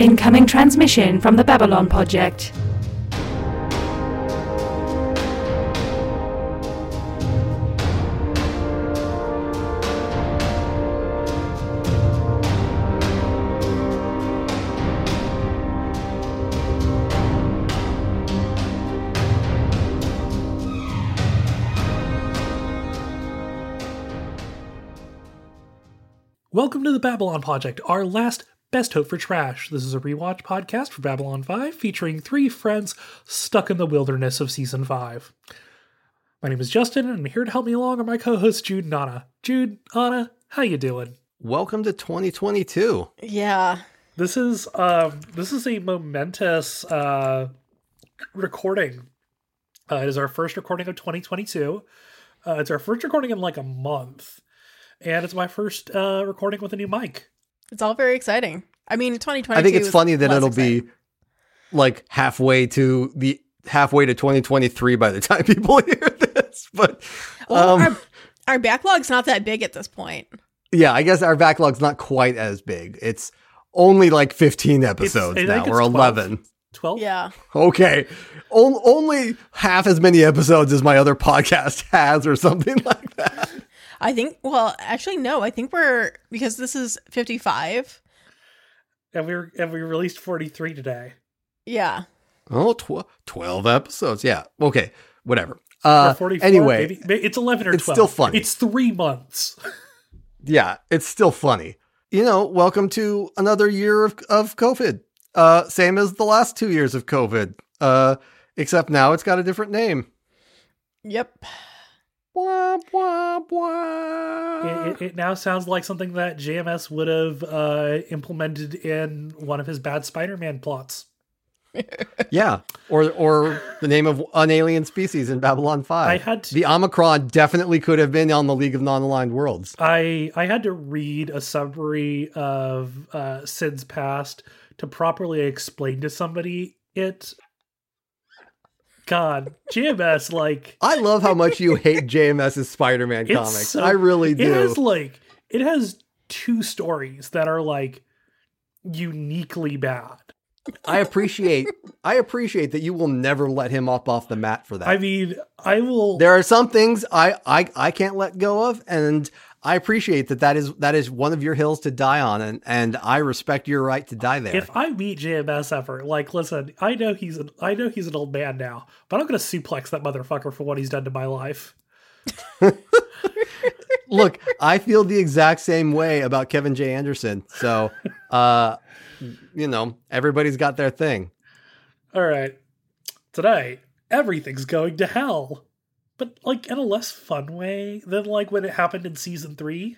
Incoming transmission from the Babylon Podject. Welcome to the Babylon Podject, our last best hope for trash. This is a rewatch podcast for Babylon 5 featuring three friends stuck in the wilderness of season 5. My name is Justen, and here to help me along are my co-hosts Jude and Ana. Jude, Ana, how you doing? Welcome to 2022. Yeah. This is um this is a momentous uh recording. Uh, it is our first recording of 2022. Uh, it's our first recording in like a month. And it's my first uh recording with a new mic. It's all very exciting. I mean, 2022. I think it's funny that it'll exciting. be like halfway to the halfway to 2023 by the time people hear this. But Well, um, our, our backlog's not that big at this point. yeah, I guess our backlog's not quite as big. It's only like 15 episodes I now, think or it's 12. 11. 12? Yeah. Okay. O- only half as many episodes as my other podcast has, or something like that. I think, well, actually, no. I think we're, because this is 55. And we were, and we released 43 today. Yeah. Oh, tw- 12 episodes. Yeah. Okay. Whatever. Uh, 44, anyway, maybe, maybe- it's 11 or it's 12. still funny. It's three months. yeah, it's still funny. You know, welcome to another year of of COVID. Uh, same as the last two years of COVID. Uh, except now it's got a different name. Yep. Blah, blah, blah. it, it, it now sounds like something that JMS would have uh, implemented in one of his bad Spider-Man plots. yeah, or or the name of an alien species in Babylon Five. I had to- the Omicron definitely could have been on the League of Non-Aligned Worlds. I I had to read a summary of uh, Sins Past to properly explain to somebody it. God, JMS like I love how much you hate JMS's Spider-Man comics. so- I really do. it has like it has two stories that are like uniquely bad. I appreciate I appreciate that you will never let him up off the mat for that. I mean, I will. there are some things I, I I can't let go of and I appreciate that that is that is one of your hills to die on and and I respect your right to die there. If I meet JMS ever, like, listen, I know he's an, I know he's an old man now, but I'm gonna suplex that motherfucker for what he's done to my life. Look, I feel the exact same way about Kevin J Anderson. So, uh you know, everybody's got their thing. All right, tonight everything's going to hell, but like in a less fun way than like when it happened in season three.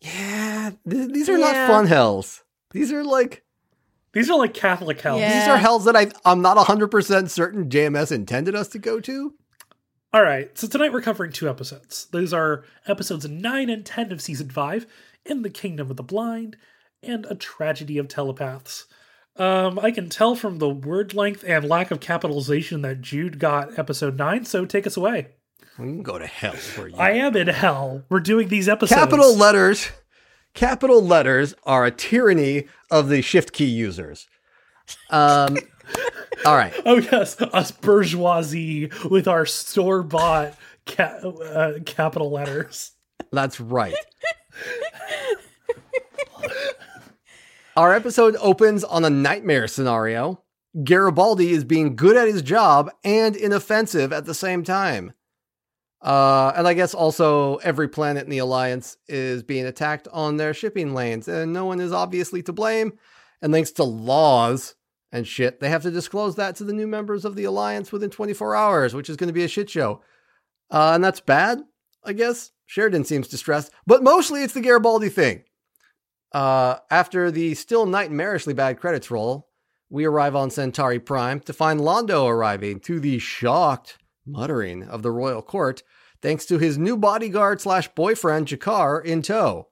Yeah, th- these are Yeah. not fun hells. These are like These are like Catholic hells. Yeah. these are hells that I I'm not 100% certain JMS intended us to go to. All right, so tonight we're covering two episodes. Those are episodes 9 and 10 of season 5, In the Kingdom of the Blind, and A Tragedy of Telepaths. Um, I can tell from the word length and lack of capitalization that Jude got episode 9, so take us away. We can go to hell for you. I am in hell. We're doing these episodes. Capital letters. Capital letters are a tyranny of the shift key users. Um, all right. Oh, yes, us bourgeoisie with our store bought ca- uh, capital letters. That's right. Our episode opens on a nightmare scenario. Garibaldi is being good at his job and inoffensive at the same time. Uh, and I guess also every planet in the Alliance is being attacked on their shipping lanes, and no one is obviously to blame. And thanks to laws and shit, they have to disclose that to the new members of the Alliance within 24 hours, which is going to be a shit show. Uh, and that's bad, I guess. Sheridan seems distressed, but mostly it's the Garibaldi thing. Uh, after the still nightmarishly bad credits roll, we arrive on Centauri Prime to find Londo arriving to the shocked muttering of the royal court, thanks to his new bodyguard slash boyfriend G'Kar in tow.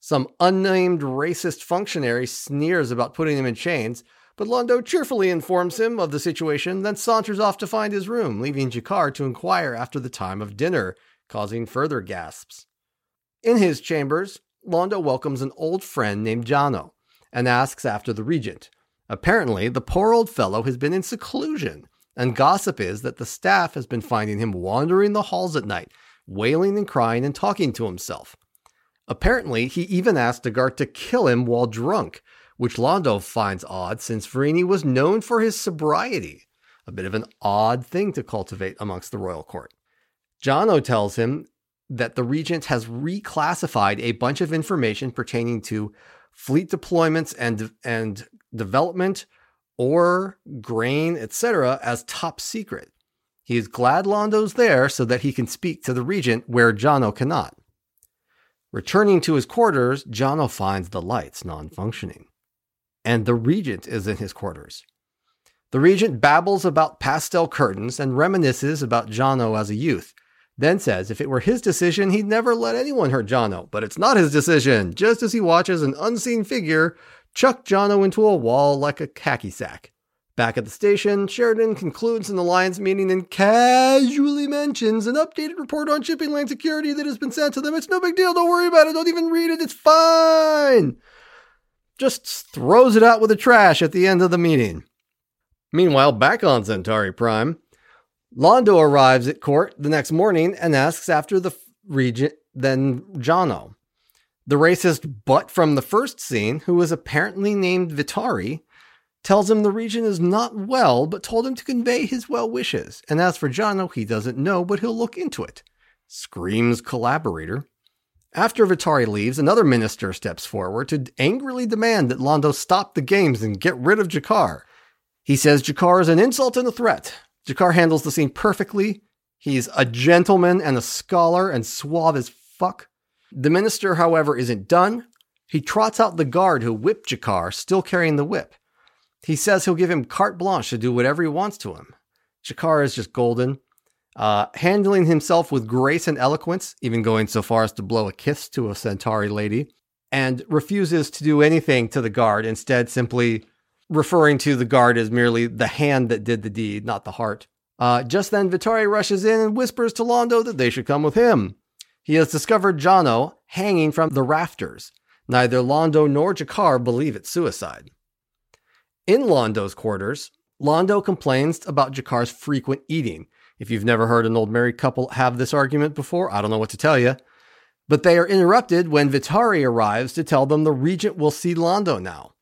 Some unnamed racist functionary sneers about putting him in chains, but Londo cheerfully informs him of the situation, then saunters off to find his room, leaving G'Kar to inquire after the time of dinner, causing further gasps. In his chambers, Londo welcomes an old friend named Jano, and asks after the regent. Apparently, the poor old fellow has been in seclusion, and gossip is that the staff has been finding him wandering the halls at night, wailing and crying and talking to himself. Apparently, he even asked Dagart to kill him while drunk, which Londo finds odd since Virini was known for his sobriety. A bit of an odd thing to cultivate amongst the royal court. Jono tells him that the regent has reclassified a bunch of information pertaining to fleet deployments and and development or grain, etc., as top secret. He is glad Londo's there so that he can speak to the regent where Jono cannot. Returning to his quarters, Jono finds the lights non functioning. And the regent is in his quarters. The regent babbles about pastel curtains and reminisces about Jono as a youth, then says if it were his decision, he'd never let anyone hurt Jono, but it's not his decision, just as he watches an unseen figure chuck Jono into a wall like a khaki sack. Back at the station, Sheridan concludes an alliance meeting and casually mentions an updated report on shipping lane security that has been sent to them. It's no big deal, don't worry about it, don't even read it, it's fine. Just throws it out with the trash at the end of the meeting. Meanwhile, back on Centauri Prime, Londo arrives at court the next morning and asks after the regent, then Jono. The racist butt from the first scene, who was apparently named Vitari, tells him the regent is not well, but told him to convey his well wishes. And as for Jono, he doesn't know, but he'll look into it. Screams collaborator. After Vitari leaves, another minister steps forward to angrily demand that Londo stop the games and get rid of G'Kar. He says G'Kar is an insult and a threat. G'Kar handles the scene perfectly. He's a gentleman and a scholar and suave as fuck. The minister, however, isn't done. He trots out the guard who whipped G'Kar, still carrying the whip. He says he'll give him carte blanche to do whatever he wants to him. G'Kar is just golden, uh, handling himself with grace and eloquence, even going so far as to blow a kiss to a Centauri lady, and refuses to do anything to the guard, instead, simply referring to the guard as merely the hand that did the deed, not the heart. Uh, just then, Vitari rushes in and whispers to Londo that they should come with him. He has discovered Jono hanging from the rafters. Neither Londo nor G'Kar believe it's suicide. In Londo's quarters, Londo complains about G'Kar's frequent eating. If you've never heard an old married couple have this argument before, I don't know what to tell you. But they are interrupted when Vitari arrives to tell them the regent will see Londo now.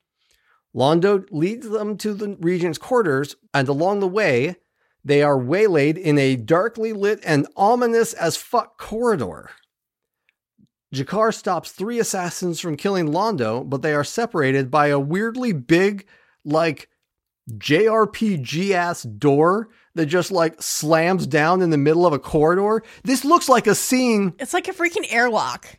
Londo leads them to the regent's quarters, and along the way, they are waylaid in a darkly lit and ominous as fuck corridor. G'Kar stops three assassins from killing Londo, but they are separated by a weirdly big, like JRPG ass door that just like slams down in the middle of a corridor. This looks like a scene. It's like a freaking airlock.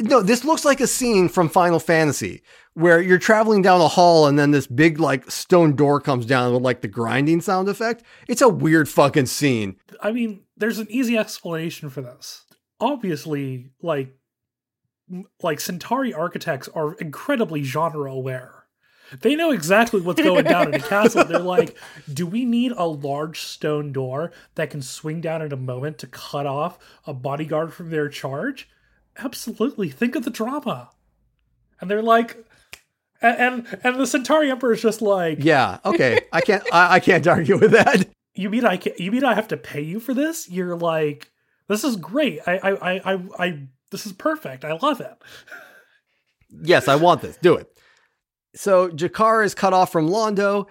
No, this looks like a scene from Final Fantasy where you're traveling down a hall and then this big like stone door comes down with like the grinding sound effect. It's a weird fucking scene. I mean, there's an easy explanation for this. Obviously, like like Centauri architects are incredibly genre aware. They know exactly what's going down in a castle. They're like, do we need a large stone door that can swing down at a moment to cut off a bodyguard from their charge? Absolutely. Think of the drama. And they're like, and and, the Centauri Emperor is just like, Yeah, okay. I can't I, I can't argue with that. you mean I can, you mean I have to pay you for this? You're like, this is great. I I I I, I this is perfect. I love it. Yes, I want this. Do it. So G'Kar is cut off from Londo,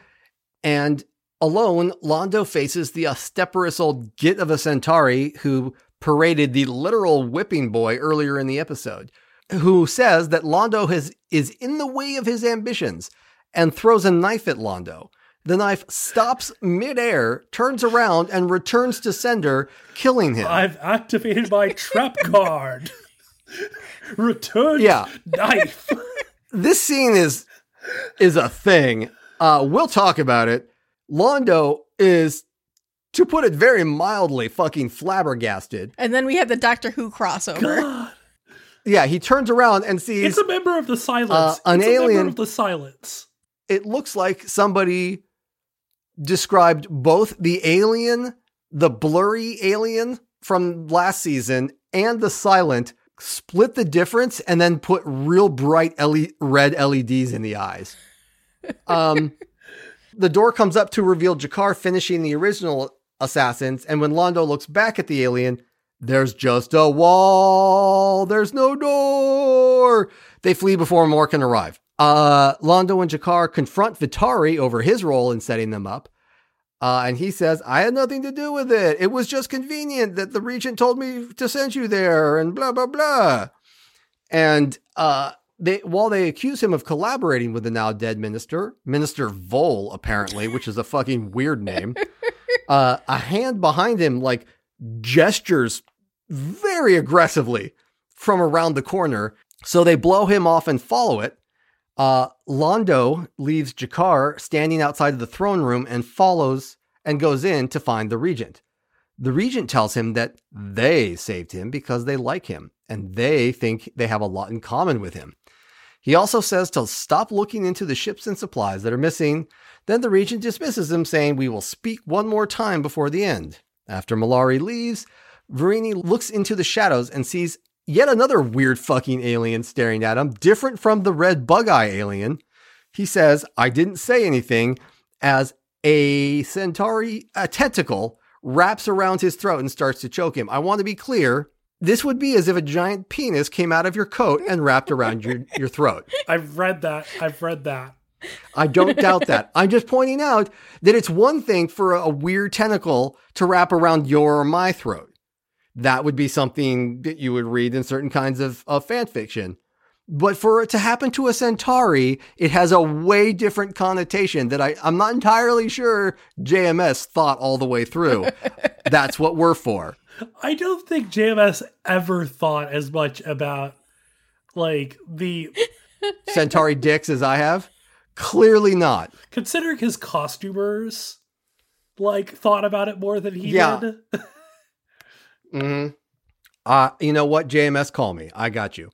and alone, Londo faces the obstreperous old git of a Centauri who paraded the literal whipping boy earlier in the episode, who says that Londo has, is in the way of his ambitions and throws a knife at Londo. The knife stops midair, turns around, and returns to sender, killing him. I've activated my trap card. Return Yeah. knife. this scene is is a thing. Uh, we'll talk about it. Londo is, to put it very mildly, fucking flabbergasted. And then we have the Doctor Who crossover. God. Yeah, he turns around and sees It's a member of the silence. Uh, an it's a member alien- of the silence. it looks like somebody described both the alien, the blurry alien from last season, and the silent split the difference and then put real bright LE- red LEDs in the eyes. Um, the door comes up to reveal G'Kar finishing the original assassins, and when Londo looks back at the alien, there's just a wall. There's no door. They flee before more can arrive. Uh, Londo and G'Kar confront Vitari over his role in setting them up. Uh, and he says, I had nothing to do with it. It was just convenient that the regent told me to send you there and blah, blah, blah. And uh, they, while they accuse him of collaborating with the now dead minister, Minister Vole, apparently, which is a fucking weird name, uh, a hand behind him, like, gestures very aggressively from around the corner. So they blow him off and follow it. Uh, Londo leaves G'Kar standing outside of the throne room and follows and goes in to find the regent. The regent tells him that they saved him because they like him and they think they have a lot in common with him. He also says to stop looking into the ships and supplies that are missing. Then the regent dismisses him, saying, We will speak one more time before the end. After Mollari leaves, Virini looks into the shadows and sees yet another weird fucking alien staring at him, different from the red bug eye alien. He says, I didn't say anything, as a centauri, a tentacle, wraps around his throat and starts to choke him. I want to be clear. This would be as if a giant penis came out of your coat and wrapped around your, your throat. I've read that. I've read that. I don't doubt that. I'm just pointing out that it's one thing for a weird tentacle to wrap around your or my throat that would be something that you would read in certain kinds of, of fan fiction. But for it to happen to a Centauri, it has a way different connotation that I, I'm not entirely sure JMS thought all the way through. That's what we're for. I don't think JMS ever thought as much about like the Centauri dicks as I have. Clearly not. considering his costumers like thought about it more than he Yeah. did. hmm Uh, you know what? JMS, call me. I got you.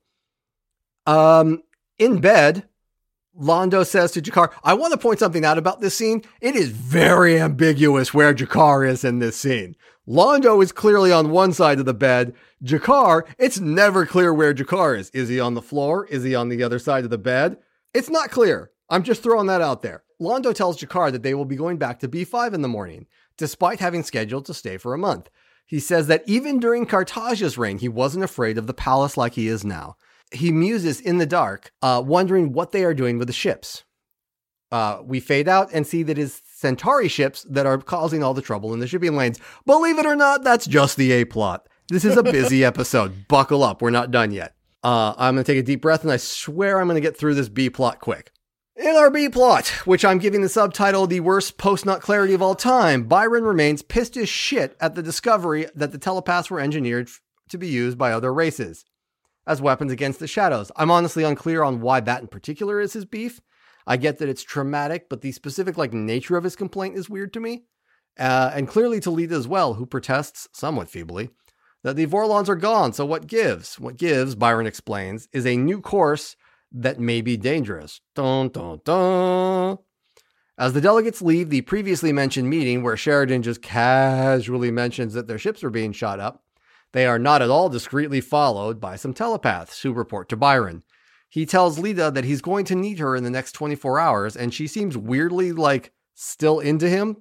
Um, in bed, Londo says to G'Kar, I want to point something out about this scene. It is very ambiguous where G'Kar is in this scene. Londo is clearly on one side of the bed. G'Kar, it's never clear where G'Kar is. Is he on the floor? Is he on the other side of the bed? It's not clear. I'm just throwing that out there. Londo tells G'Kar that they will be going back to B5 in the morning, despite having scheduled to stay for a month. He says that even during Cartagia's reign, he wasn't afraid of the palace like he is now. He muses in the dark, uh, wondering what they are doing with the ships. Uh, we fade out and see that it's Centauri ships that are causing all the trouble in the shipping lanes. Believe it or not, that's just the A plot. This is a busy episode. Buckle up, we're not done yet. Uh, I'm going to take a deep breath and I swear I'm going to get through this B plot quick. In our B plot, which I'm giving the subtitle The Worst Post Nut Clarity of All Time, Byron remains pissed as shit at the discovery that the telepaths were engineered to be used by other races as weapons against the shadows. I'm honestly unclear on why that in particular is his beef. I get that it's traumatic, but the specific like nature of his complaint is weird to me. Uh, and clearly to Lyta as well, who protests somewhat feebly that the Vorlons are gone. So what gives? What gives, Byron explains, is a new course that may be dangerous. Dun, dun, dun. As the delegates leave the previously mentioned meeting where Sheridan just casually mentions that their ships are being shot up, they are not at all discreetly followed by some telepaths who report to Byron. He tells Lyta that he's going to need her in the next 24 hours, and she seems weirdly like still into him,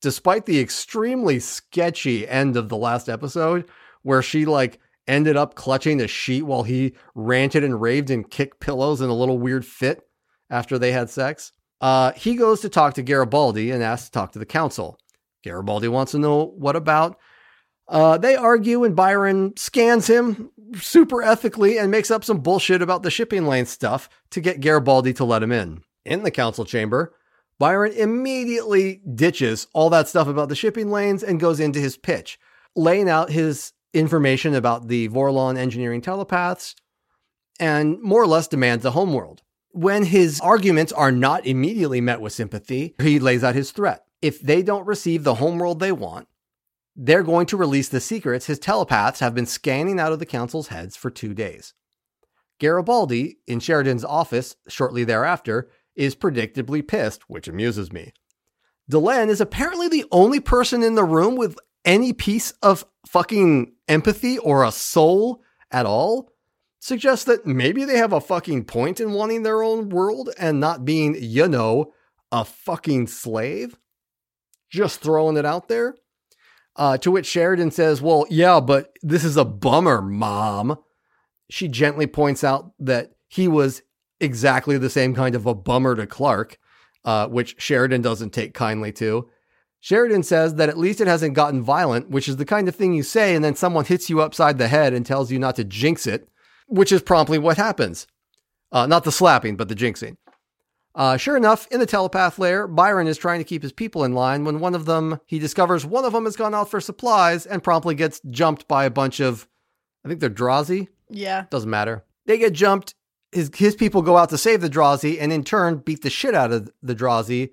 despite the extremely sketchy end of the last episode where she like ended up clutching a sheet while he ranted and raved and kicked pillows in a little weird fit after they had sex. Uh, he goes to talk to Garibaldi and asks to talk to the council. Garibaldi wants to know what about. Uh, they argue, and Byron scans him super ethically and makes up some bullshit about the shipping lane stuff to get Garibaldi to let him in. In the council chamber, Byron immediately ditches all that stuff about the shipping lanes and goes into his pitch, laying out his information about the Vorlon engineering telepaths and more or less demands a homeworld. When his arguments are not immediately met with sympathy, he lays out his threat. If they don't receive the homeworld they want, they're going to release the secrets his telepaths have been scanning out of the council's heads for two days. Garibaldi, in Sheridan's office shortly thereafter, is predictably pissed, which amuses me. Delenn is apparently the only person in the room with any piece of fucking empathy or a soul at all. suggests that maybe they have a fucking point in wanting their own world and not being, you know, a fucking slave. Just throwing it out there. Uh, to which Sheridan says, Well, yeah, but this is a bummer, mom. She gently points out that he was exactly the same kind of a bummer to Clark, uh, which Sheridan doesn't take kindly to. Sheridan says that at least it hasn't gotten violent, which is the kind of thing you say and then someone hits you upside the head and tells you not to jinx it, which is promptly what happens. Uh, not the slapping, but the jinxing. Uh, sure enough, in the telepath lair, Byron is trying to keep his people in line when one of them, he discovers one of them has gone out for supplies and promptly gets jumped by a bunch of, I think they're Drazi. Yeah. Doesn't matter. They get jumped. His his people go out to save the Drazi and in turn beat the shit out of the Drazi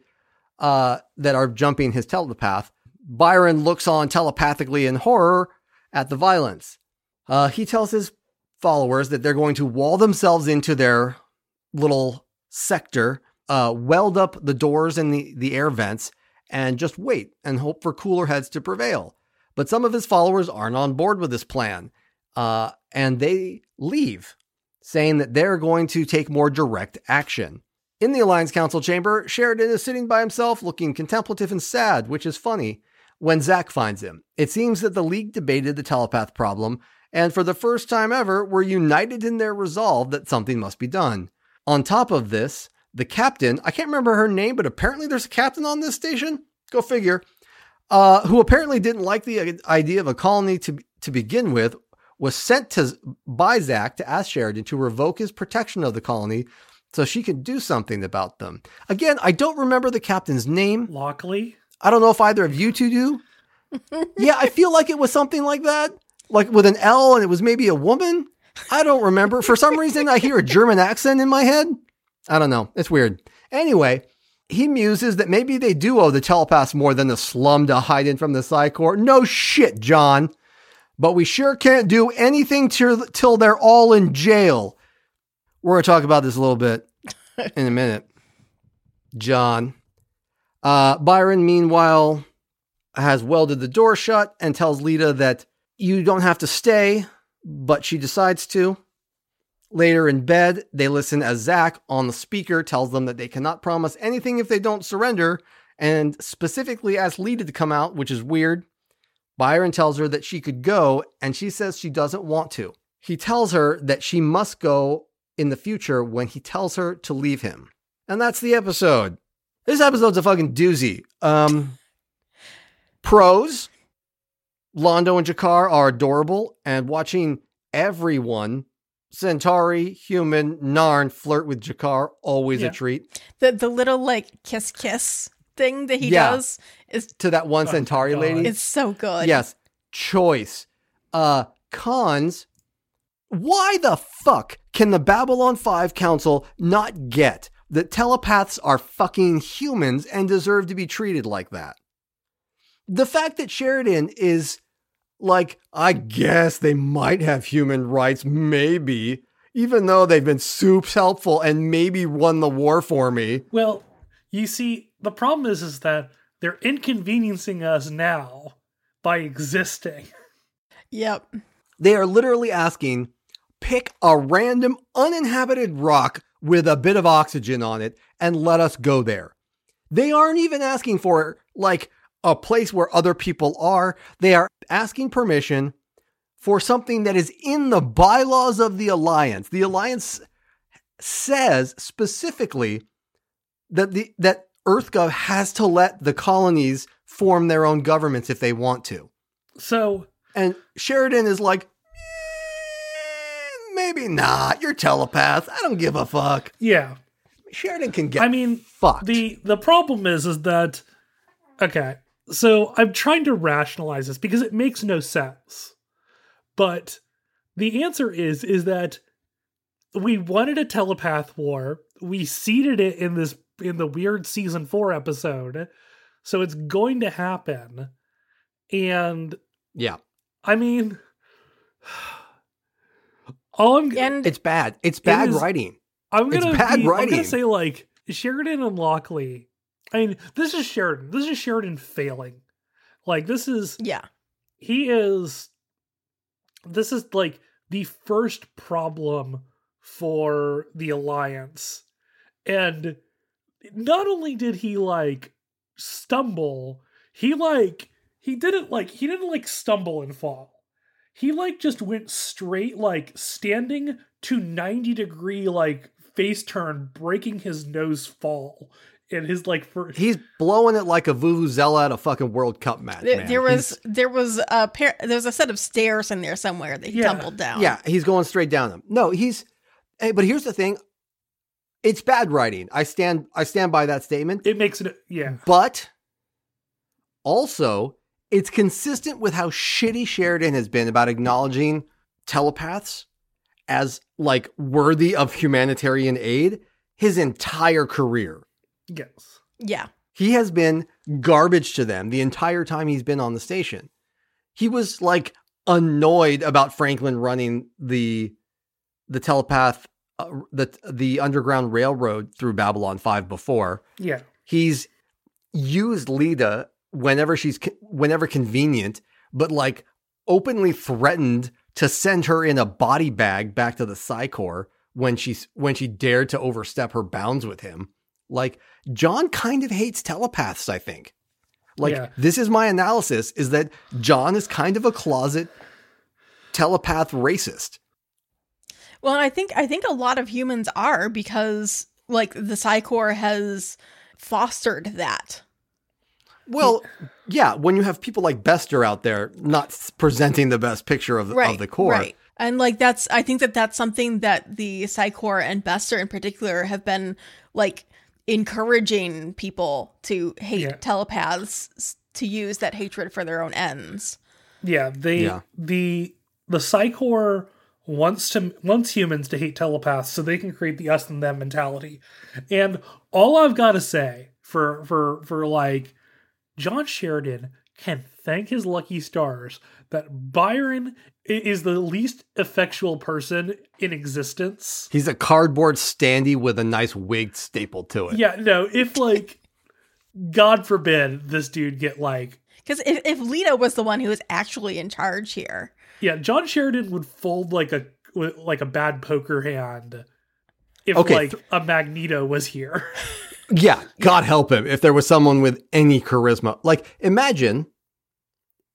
uh, that are jumping his telepath. Byron looks on telepathically in horror at the violence. Uh, he tells his followers that they're going to wall themselves into their little sector, uh, weld up the doors and the, the air vents, and just wait and hope for cooler heads to prevail. But some of his followers aren't on board with this plan, uh, and they leave, saying that they're going to take more direct action. In the Alliance Council chamber, Sheridan is sitting by himself, looking contemplative and sad, which is funny, when Zack finds him. It seems that the League debated the telepath problem, and for the first time ever, were united in their resolve that something must be done. On top of this, the captain, I can't remember her name, but apparently there's a captain on this station. Go figure. Uh, who apparently didn't like the idea of a colony to, to begin with, was sent to by Zack to ask Sheridan to revoke his protection of the colony so she can do something about them. Again, I don't remember the captain's name. Lockley. I don't know if either of you two do. yeah, I feel like it was something like that, like with an L, and it was maybe a woman. I don't remember. For some reason, I hear a German accent in my head. I don't know. It's weird. Anyway, he muses that maybe they do owe the telepaths more than the slum to hide in from the Psi Corps. No shit, John. But we sure can't do anything till, till they're all in jail. We're going to talk about this a little bit in a minute. John. Uh, Byron, meanwhile, has welded the door shut and tells Lyta that you don't have to stay, but she decides to. Later in bed, they listen as Zach on the speaker tells them that they cannot promise anything if they don't surrender, and specifically asks Lyta to come out, which is weird. Byron tells her that she could go, and she says she doesn't want to. He tells her that she must go in the future when he tells her to leave him. And that's the episode. This episode's a fucking doozy. Um, pros Londo and G'Kar are adorable, and watching everyone, Centauri, human, Narn, flirt with G'Kar, always Yeah. a treat. The the little like kiss kiss thing that he Yeah. does is To that one Oh, Centauri God. lady. it's so good. Yes. Choice. Uh cons. Why the fuck can the Babylon 5 Council not get that telepaths are fucking humans and deserve to be treated like that? The fact that Sheridan is like, I guess they might have human rights, maybe, even though they've been soups helpful and maybe won the war for me. Well, you see, the problem is is that they're inconveniencing us now by existing. Yep. They are literally asking pick a random uninhabited rock with a bit of oxygen on it and let us go there. They aren't even asking for like a place where other people are. They are asking permission for something that is in the bylaws of the alliance. The alliance says specifically that the that EarthGov has to let the colonies form their own governments if they want to. So And Sheridan is like, "Eh, maybe not. You're telepath. I don't give a fuck. yeah, Sheridan can get I mean, fucked. the the problem is is that okay. So I'm trying to rationalize this because it makes no sense. But the answer is is that we wanted a telepath war. We seeded it in this in the weird season 4 episode. So it's going to happen. And yeah, I mean all I'm And it's bad. It's bad is- writing. I'm It's gonna bad be, I'm gonna say like Sheridan and Lockley. I mean, this is Sheridan. This is Sheridan failing. Like this is yeah. he is. This is like the first problem for the alliance and not only did he like stumble he like he didn't like he didn't like stumble and fall he like just went straight like standing to 90 degree like face turn breaking his nose fall in his like first He's blowing it like a vuvuzela at a fucking World Cup match. There, man. there was He's- there was a pair there was a set of stairs in there somewhere that he Yeah. tumbled down. yeah, he's going straight down them. No, he's. Hey, but here's the thing. It's bad writing. I stand. I stand by that statement. it makes it yeah But also, it's consistent with how shitty Sheridan has been about acknowledging telepaths as like worthy of humanitarian aid his entire career. yes Yeah. He has been garbage to them the entire time he's been on the station. He was like annoyed about Franklin running the the telepath uh, the the underground railroad through Babylon 5 before yeah he's used Lyta whenever she's whenever convenient, but like openly threatened to send her in a body bag back to the Psi Corps when she's when she dared to overstep her bounds with him. Like John kind of hates telepaths, I think. Like Yeah. this is my analysis is that John is kind of a closet telepath racist. Well, and I think I think a lot of humans are because like the Psi Corps has fostered that. Well, yeah, when you have people like Bester out there not presenting the best picture of, Right. of the Corps. Right. And like that's I think that that's something that the Psi Corps and Bester in particular have been like encouraging people to hate Yeah. telepaths to use that hatred for their own ends. Yeah, they Yeah. the the Psi Corps wants to wants humans to hate telepaths so they can create the us and them mentality. And all I've got to say for for for like John Sheridan can thank his lucky stars that Byron is the least effectual person in existence. He's a cardboard standee with a nice wig stapled to it. Yeah, no, if like God forbid this dude get like Because if, if Lyta was the one who was actually in charge here, Yeah, John Sheridan would fold like a like a bad poker hand if Okay, like a Magneto was here. Yeah, God help him if there was someone with any charisma. Like, imagine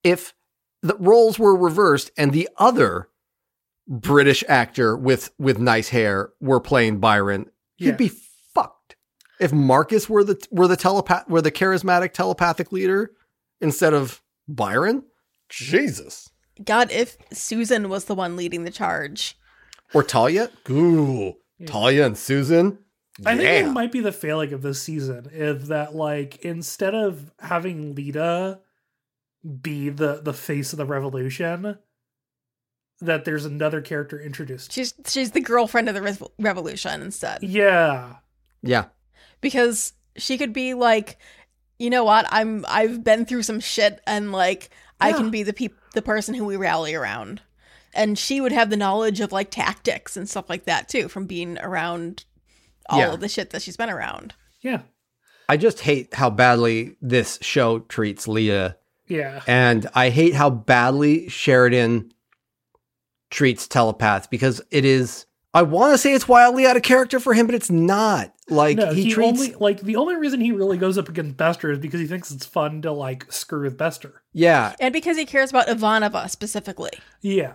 if the roles were reversed and the other British actor with with nice hair were playing Byron. He'd Yeah. be fucked. If Marcus were the were the telepath were the charismatic telepathic leader instead of Byron, Jesus. God, if Susan was the one leading the charge, Or Talia? Ooh, Talia and Susan. I think it might be the failing of this season is that like instead of having Lyta be the the face of the revolution, that there's another character introduced. she's she's the girlfriend of the Re- revolution instead. Yeah. Yeah. because she could be like you know what i'm i've been through some shit and like i can be the peop- the person who we rally around and she would have the knowledge of like tactics and stuff like that too from being around all Yeah. of the shit that she's been around Yeah. I just hate how badly this show treats Leah Yeah. And I hate how badly Sheridan treats telepaths because it is. I want to say it's wildly out of character for him, but it's not. Like no, he, he, treats. only like the only reason he really goes up against Bester is because he thinks it's fun to like screw with Bester. yeah, and because he cares about ivanova specifically Yeah.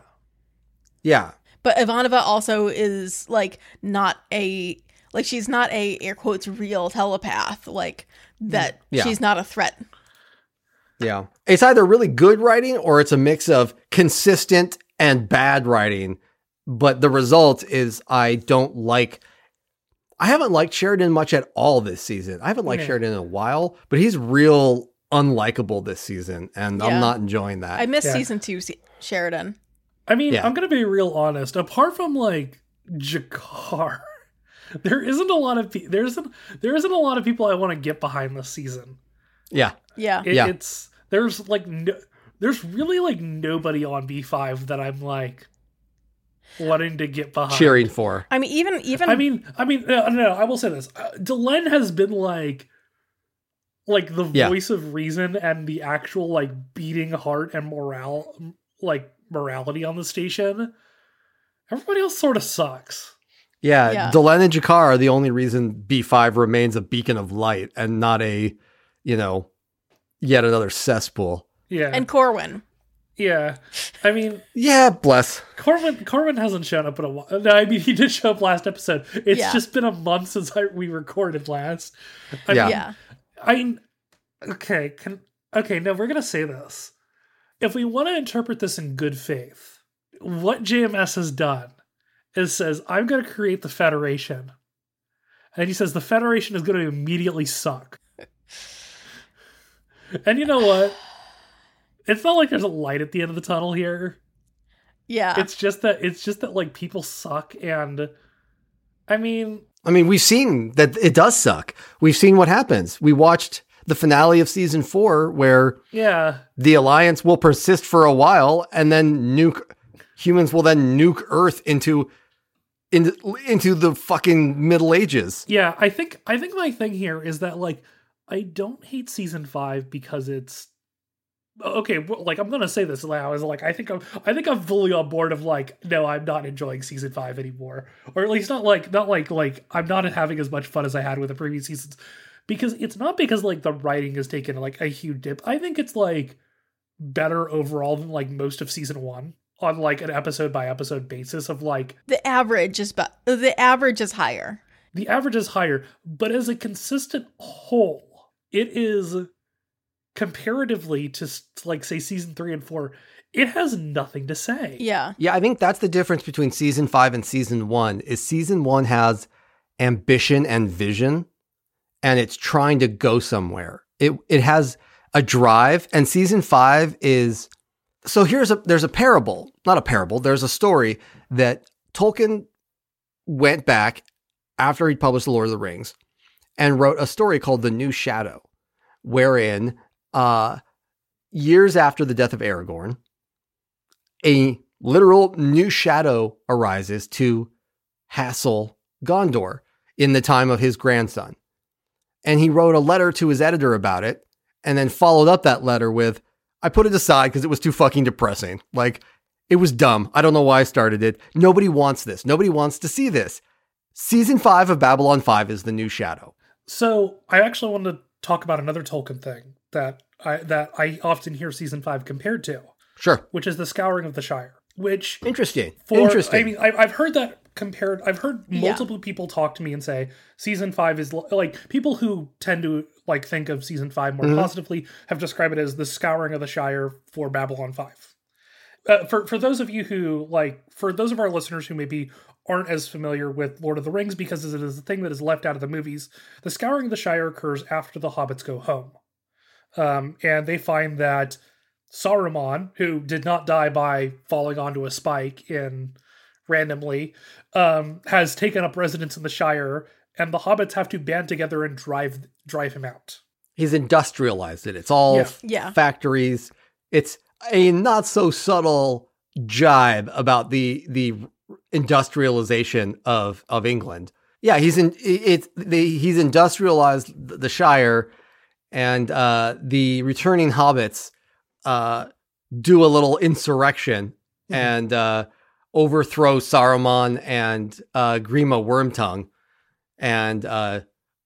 yeah, but ivanova also is like not a like she's not a air quotes real telepath like that Yeah. she's not a threat yeah. It's either really good writing or it's a mix of consistent and bad writing. But the result is I don't like. I haven't liked Sheridan much at all this season. I haven't liked Yeah. Sheridan in a while, but he's real unlikable this season, and Yeah. I'm not enjoying that. i miss Yeah. season two Se- sheridan I mean, Yeah. I'm gonna be real honest. Apart from like G'Kar, there isn't a lot of pe- there isn't there isn't a lot of people I want to get behind this season. yeah, yeah It, Yeah. It's there's like no, there's really like nobody on B5 that I'm like wanting to get behind. cheering for. I mean, even even I mean, I mean, no, no, I will say this: uh, Delenn has been like, like the Yeah. voice of reason and the actual like beating heart and morale, like morality on the station. Everybody else sort of sucks. Yeah, Yeah. Delenn and G'Kar are the only reason B5 remains a beacon of light and not a, you know, yet another cesspool. Yeah. And Corwin. yeah. I mean, Yeah, bless. Corwin Corwin hasn't shown up in a while. No, I mean he did show up last episode. It's Yeah. just been a month since I, we recorded last. I Yeah. mean, Yeah. I okay, can okay, now we're gonna say this. If we want to interpret this in good faith, what JMS has done is says, I'm gonna create the Federation. And he says the Federation is gonna immediately suck. and you know what? It's not like there's a light at the end of the tunnel here. Yeah. It's just that it's just that like people suck and I mean, I mean, we've seen that it does suck. We've seen what happens. We watched the finale of season four where yeah. the alliance will persist for a while and then nuke humans will then nuke earth into into, into the fucking middle ages Yeah, I think I think my thing here is that like I don't hate season five because it's okay. w- Like I'm gonna say this now is like I think I'm I think I'm fully on board of like no I'm not enjoying season five anymore or at least not like not like like I'm not having as much fun as I had with the previous seasons because it's not because like the writing has taken like a huge dip. I think it's like better overall than like most of season one on like an episode by episode basis of like the average is but the average is higher. the average is higher, but as a consistent whole, it is comparatively to like say season three and four, it has nothing to say. Yeah. yeah i think that's the difference between season five and season one is season one has ambition and vision and it's trying to go somewhere it it has a drive and season five is so here's a there's a parable not a parable there's a story that tolkien went back after he published the lord of the rings and wrote a story called the new shadow wherein uh years after the death of aragorn a literal new shadow arises to hassle gondor in the time of his grandson. And he wrote a letter to his editor about it and then followed up that letter with I put it aside because it was too fucking depressing. Like it was dumb. I don't know why I started it. Nobody wants this. Nobody wants to see this. Season 5 of Babylon 5 is the new shadow. So I actually wanted to talk about another Tolkien thing that I that I often hear season five compared to, Sure. which is the Scouring of the Shire. Which Interesting. for Interesting. I mean, I, I've heard that compared. I've heard Yeah. multiple people talk to me and say season five is like people who tend to like think of season five more Mhm. positively have described it as the scouring of the Shire for Babylon five. Uh, for for those of you who like, for those of our listeners who maybe aren't as familiar with Lord of the Rings because it is a thing that is left out of the movies, the scouring of the Shire occurs after the hobbits go home, um, and they find that Saruman, who did not die by falling onto a spike in randomly, um, has taken up residence in the Shire, and the hobbits have to band together and drive drive him out. He's industrialized it. It's all Yeah. Yeah. factories. It's a not so subtle jibe about the the industrialization of of England. Yeah, he's in it's the he's industrialized the Shire, and uh, the returning hobbits uh, do a little insurrection Mhm. and uh, overthrow Saruman and uh, Grima Wormtongue, and uh,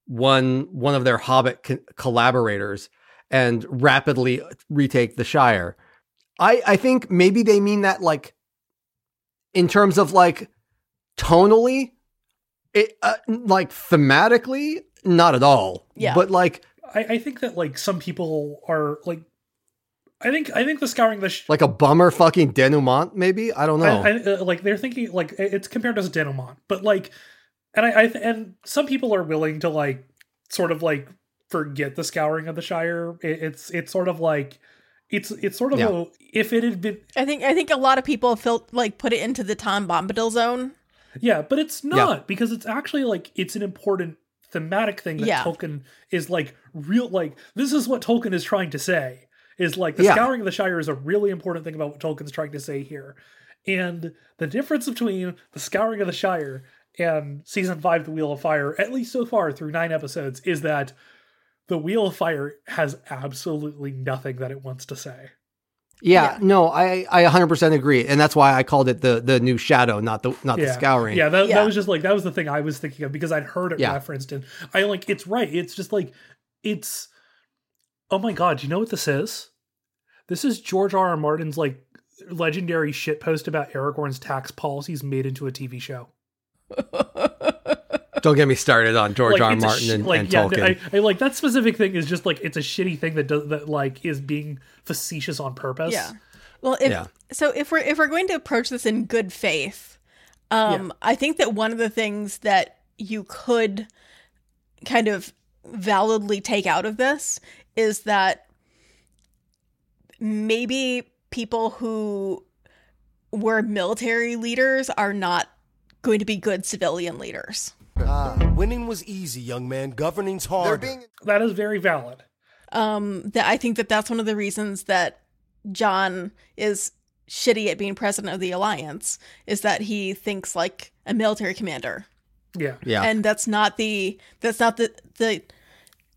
one one of their hobbit co- collaborators and rapidly retake the Shire. I I think maybe they mean that like in terms of like tonally, it uh, like thematically, not at all. Yeah. but like I, I think that like some people are like, I think I think the scouring of the sh- like a bummer fucking denouement. Maybe I don't know. I, I, uh, like they're thinking like it's compared to denouement, but like, and I, I th- and some people are willing to like sort of like forget the scouring of the Shire. It, it's it's sort of like it's it's sort of Yeah. a if it had been I think I think a lot of people felt like put it into the Tom Bombadil zone. yeah, but it's not because it's actually like it's an important thematic thing that Yeah. Tolkien is like real like this is what Tolkien is trying to say is like the Yeah. scouring of the Shire is a really important thing about what Tolkien's trying to say here. And the difference between the scouring of the Shire and season five, The Wheel of Fire, at least so far through nine episodes, is that the Wheel of Fire has absolutely nothing that it wants to say. Yeah, Yeah. no, I I 100% agree, and that's why I called it the the new shadow, not the not the scouring. Yeah, that, Yeah. that was just like that was the thing I was thinking of because I'd heard it Yeah. referenced and I like it's right. It's just like it's oh my god, you know what this is? This is George R. R. Martin's like legendary shit post about Aragorn's tax policies made into a TV show. Don't get me started on George like, R. R. Martin sh- and, like and yeah, Tolkien. I, I like that specific thing is just like it's a shitty thing that does that like is being facetious on purpose. Yeah. Well, if Yeah. so, if we're if we're going to approach this in good faith, um, I think that one of the things that you could kind of validly take out of this is that maybe people who were military leaders are not going to be good civilian leaders. Ah, winning was easy, young man. Governing's hard. That is very valid. um that i think that that's one of the reasons that john is shitty at being president of the alliance is that he thinks like a military commander Yeah. yeah, and that's not the that's not the the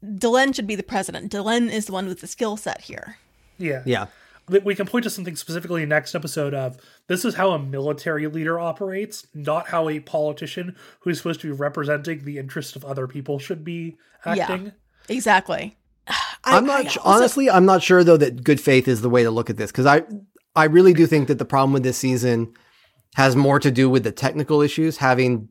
Delenn should be the president. Delenn is the one with the skill set here. Yeah. yeah, that we can point to something specifically in next episode of this is how a military leader operates, not how a politician who's supposed to be representing the interests of other people should be acting. Exactly. I, I'm not I also- honestly. I'm not sure though that good faith is the way to look at this because I I really do think that the problem with this season has more to do with the technical issues having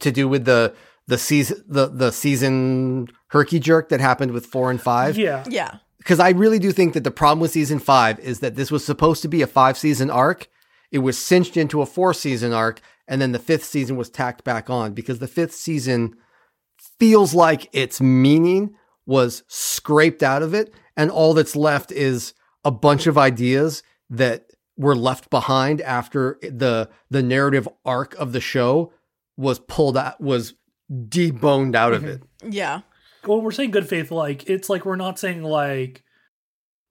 to do with the the season the the season herky jerk that happened with four and five. Yeah. Yeah. Because I really do think that the problem with season five is that this was supposed to be a five season arc. It was cinched into a four season arc, and then the fifth season was tacked back on because the fifth season feels like its meaning was scraped out of it, and all that's left is a bunch of ideas that were left behind after the the narrative arc of the show was pulled out was deboned out of mm-hmm. it. Yeah. When we're saying good faith, like it's like we're not saying like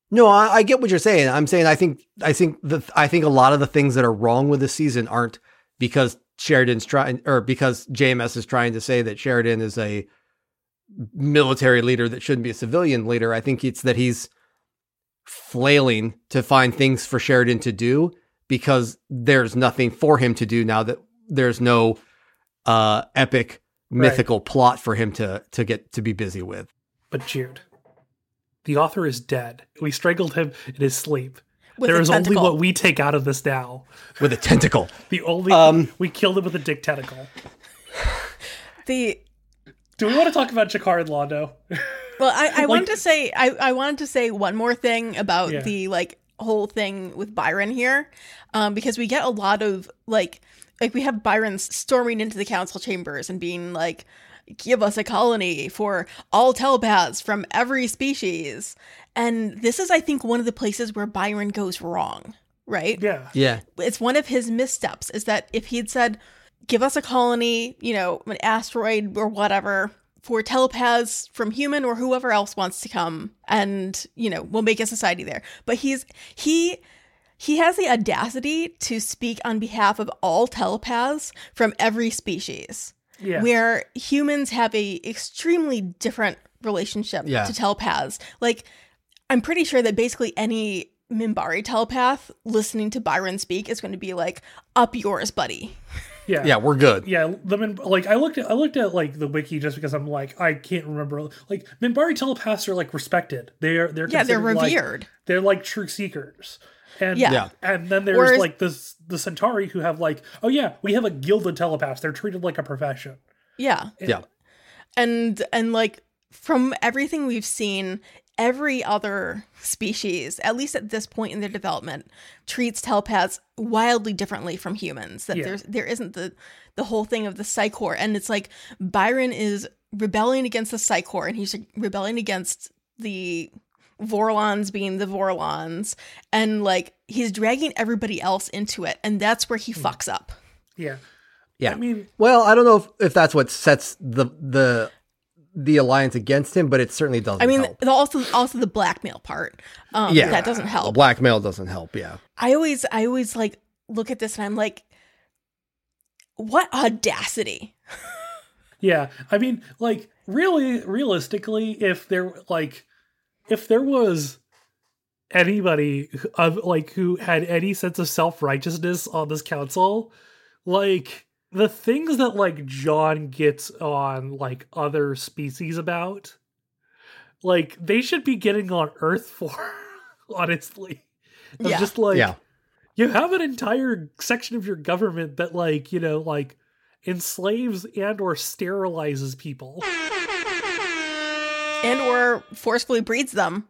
No, I, I get what you're saying. I'm saying I think I think the I think a lot of the things that are wrong with the season aren't because Sheridan's trying or because JMS is trying to say that Sheridan is a military leader that shouldn't be a civilian leader. I think it's that he's flailing to find things for Sheridan to do because there's nothing for him to do now that there's no uh epic Right. mythical plot for him to to get to be busy with. but Jude. The author is dead. We strangled him in his sleep. With there a is only what we take out of this now. With a tentacle. The only Um, we killed him with a dick tentacle. The Do we want to talk about G'Kar and Londo? well, I, I wanted to say I, I wanted to say one more thing about Yeah. the like whole thing with Byron here, um, because we get a lot of like like we have Byron storming into the council chambers and being like, "Give us a colony for all telepaths from every species," and this is I think one of the places where Byron goes wrong, right? yeah. Yeah. it's one of his missteps is that if he had said give us a colony you know an asteroid or whatever for telepaths from human or whoever else wants to come and you know we'll make a society there but he's he he has the audacity to speak on behalf of all telepaths from every species Yeah. where humans have a extremely different relationship Yeah. to telepaths. Like, I'm pretty sure that basically any Minbari telepath listening to Byron speak is going to be like, "Up yours, buddy." yeah. Yeah, we're good. Yeah, the Min- like I looked at I looked at like the wiki just because I'm like I can't remember like Minbari telepaths are like respected. They're they're Yeah, they're considered, like- revered. they're like true seekers. And Yeah. Yeah. and then there's Whereas- like this the Centauri who have like oh yeah we have a guild of telepaths. They're treated like a profession. Yeah. Yeah. and and like from everything we've seen every other species at least at this point in their development treats telepaths wildly differently from humans that Yeah. there's there isn't the the whole thing of the Psi Corps and it's like byron is rebelling against the Psi Corps and he's rebelling against the vorlons being the vorlons and like he's dragging everybody else into it and that's where he fucks up Yeah. Yeah. I mean Well, I don't know if, if that's what sets the the the alliance against him, but it certainly doesn't i mean help. also also the blackmail part um Yeah. that doesn't The help blackmail doesn't help. Yeah. I always I always like look at this and I'm like what audacity. Yeah, I mean, like really, realistically, if there like, if there was anybody who- of like who had any sense of self-righteousness on this council like the things that like john gets on like other species about like they should be getting on earth for honestly Of Yeah. just like Yeah. you have an entire section of your government that like you know like enslaves and or sterilizes people and or forcefully breeds them.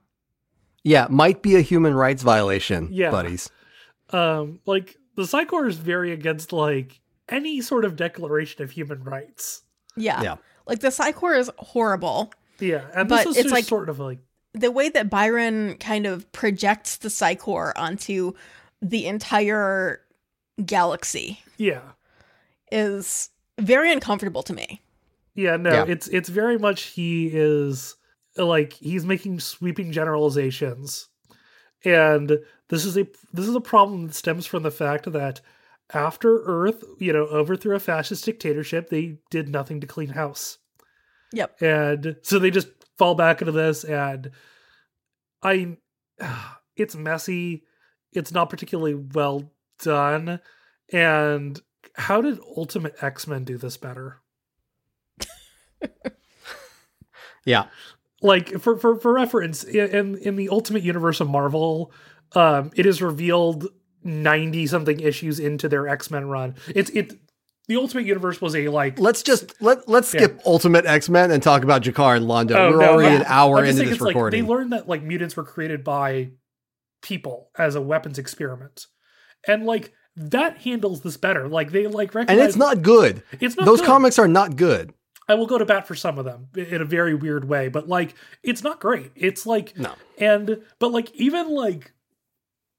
Yeah, might be a human rights violation, Yeah. buddies. um like the Psi Corps is very against like any sort of declaration of human rights Yeah. Yeah. Like the Psi Corps is horrible. yeah and But this is it's just like- sort of like The way that Byron kind of projects the Psi Corps onto the entire galaxy yeah is very uncomfortable to me. yeah no Yeah. it's it's very much he is like he's making sweeping generalizations. And this is a this is a problem that stems from the fact that after earth you know overthrew a fascist dictatorship they did nothing to clean house. Yep. and so they just fall back into this and i it's messy. It's not particularly well done. And how did ultimate x-men do this better? Yeah. Like for for, for reference in in the ultimate universe of marvel um it is revealed 90 something issues into their x-men run it's it the ultimate universe was a like Let's just let let's Yeah. skip Ultimate X Men and talk about G'Kar and Londo. Oh, We're no, already yeah. an hour into this it's like recording. they learned that like mutants were created by people as a weapons experiment, and like that handles this better. Like they like and it's not good. it's not Those good. comics are not good. I will go to bat for some of them in a very weird way, but like it's not great. It's like No. and but like even like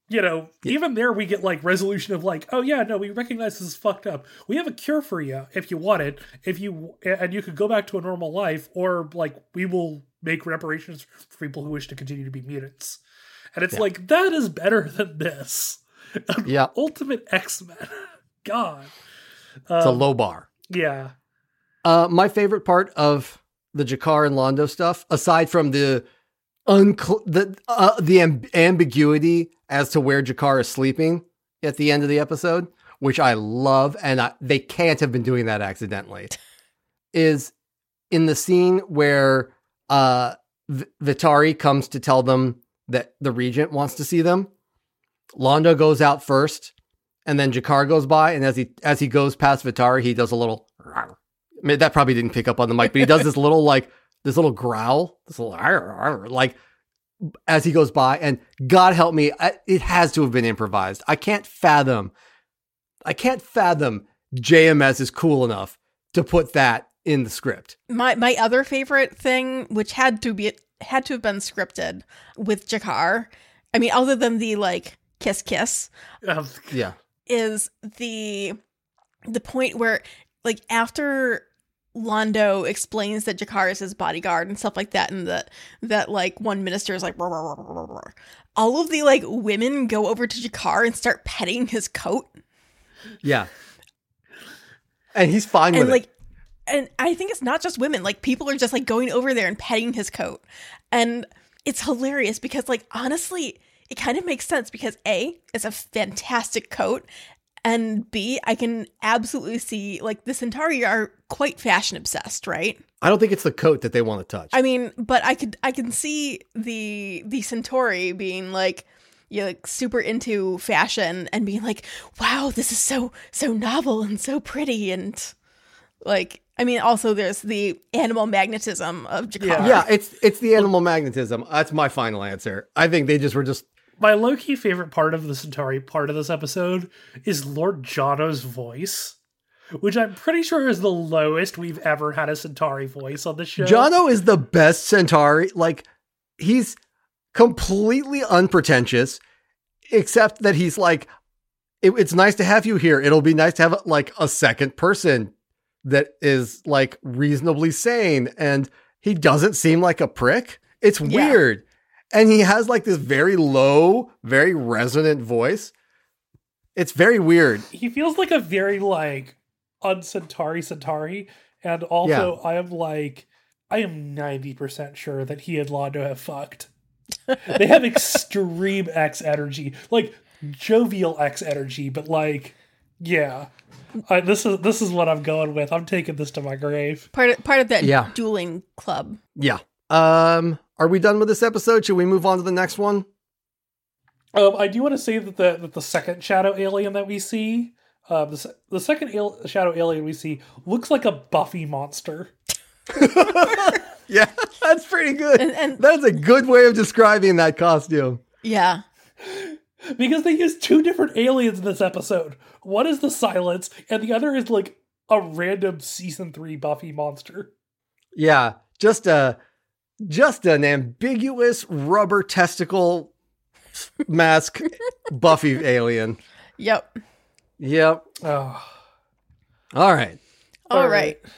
you know even there we get like resolution of like oh yeah no we recognize this is fucked up we have a cure for you if you want it if you and you could go back to a normal life or like we will make reparations for people who wish to continue to be mutants and it's like that is better than this Yeah. ultimate x-men god It's a Um, low bar. yeah Uh, my favorite part of the G'Kar and Londo stuff, aside from the uncl- the uh, the amb- ambiguity as to where G'Kar is sleeping at the end of the episode, which I love, and I, they can't have been doing that accidentally, is in the scene where uh, v- Vitari comes to tell them that the Regent wants to see them. Londo goes out first, and then G'Kar goes by, and as he as he goes past Vitari, he does a little. I mean, that probably didn't pick up on the mic, but he does this little like this little growl, this little "Arr, arr," like as he goes by. And God help me, I, it has to have been improvised. I can't fathom, I can't fathom JMS is cool enough to put that in the script. My my other favorite thing, which had to be had to have been scripted with G'Kar, I mean, other than the like kiss kiss, Yeah, is the the point where like after Londo explains that G'Kar is his bodyguard and stuff like that, and that that like one minister is like all of the like women go over to G'Kar and start petting his coat. yeah, and he's fine with and it. like and i think it's not just women like people are just like going over there and petting his coat and it's hilarious because like honestly it kind of makes sense because a it's a fantastic coat and b i can absolutely see like the centauri are quite fashion obsessed right I don't think it's the coat that they want to touch. i mean but i could i can see the the centauri being like you know, like super into fashion and being like wow this is so so novel and so pretty and like I mean, also there's the animal magnetism of G'Kar. Yeah. yeah, it's it's the animal magnetism. That's my final answer. I think they just were just my low-key favorite part of the Centauri part of this episode is Lord Jono's voice, which I'm pretty sure is the lowest we've ever had a Centauri voice on the show. Jono is the best Centauri. Like he's completely unpretentious, except that he's like, "It- it's nice to have you here. It'll be nice to have like a second person that is like reasonably sane, and he doesn't seem like a prick. It's Yeah. Weird, and he has like this very low, very resonant voice. It's very weird. he feels like a very like un-Centauri and also I am like I am 90% sure that he and Londo have fucked. they have extreme X energy, like jovial X energy, but like, yeah. I, this is this is what I'm going with. I'm taking this to my grave. Part of, part of that Yeah. dueling club. Yeah. Um, are we done with this episode? Should we move on to the next one? Um, I do want to say that the that the second shadow alien that we see, uh, the the second al- shadow alien we see looks like a Buffy monster. Yeah, that's pretty good. And- and- that's a good way of describing that costume. Yeah. because they use two different aliens in this episode. One is the silence, and the other is like a random season three Buffy monster. Yeah, just a just an ambiguous rubber testicle mask Buffy alien. Yep. Yep. Oh, All right. All All right. right.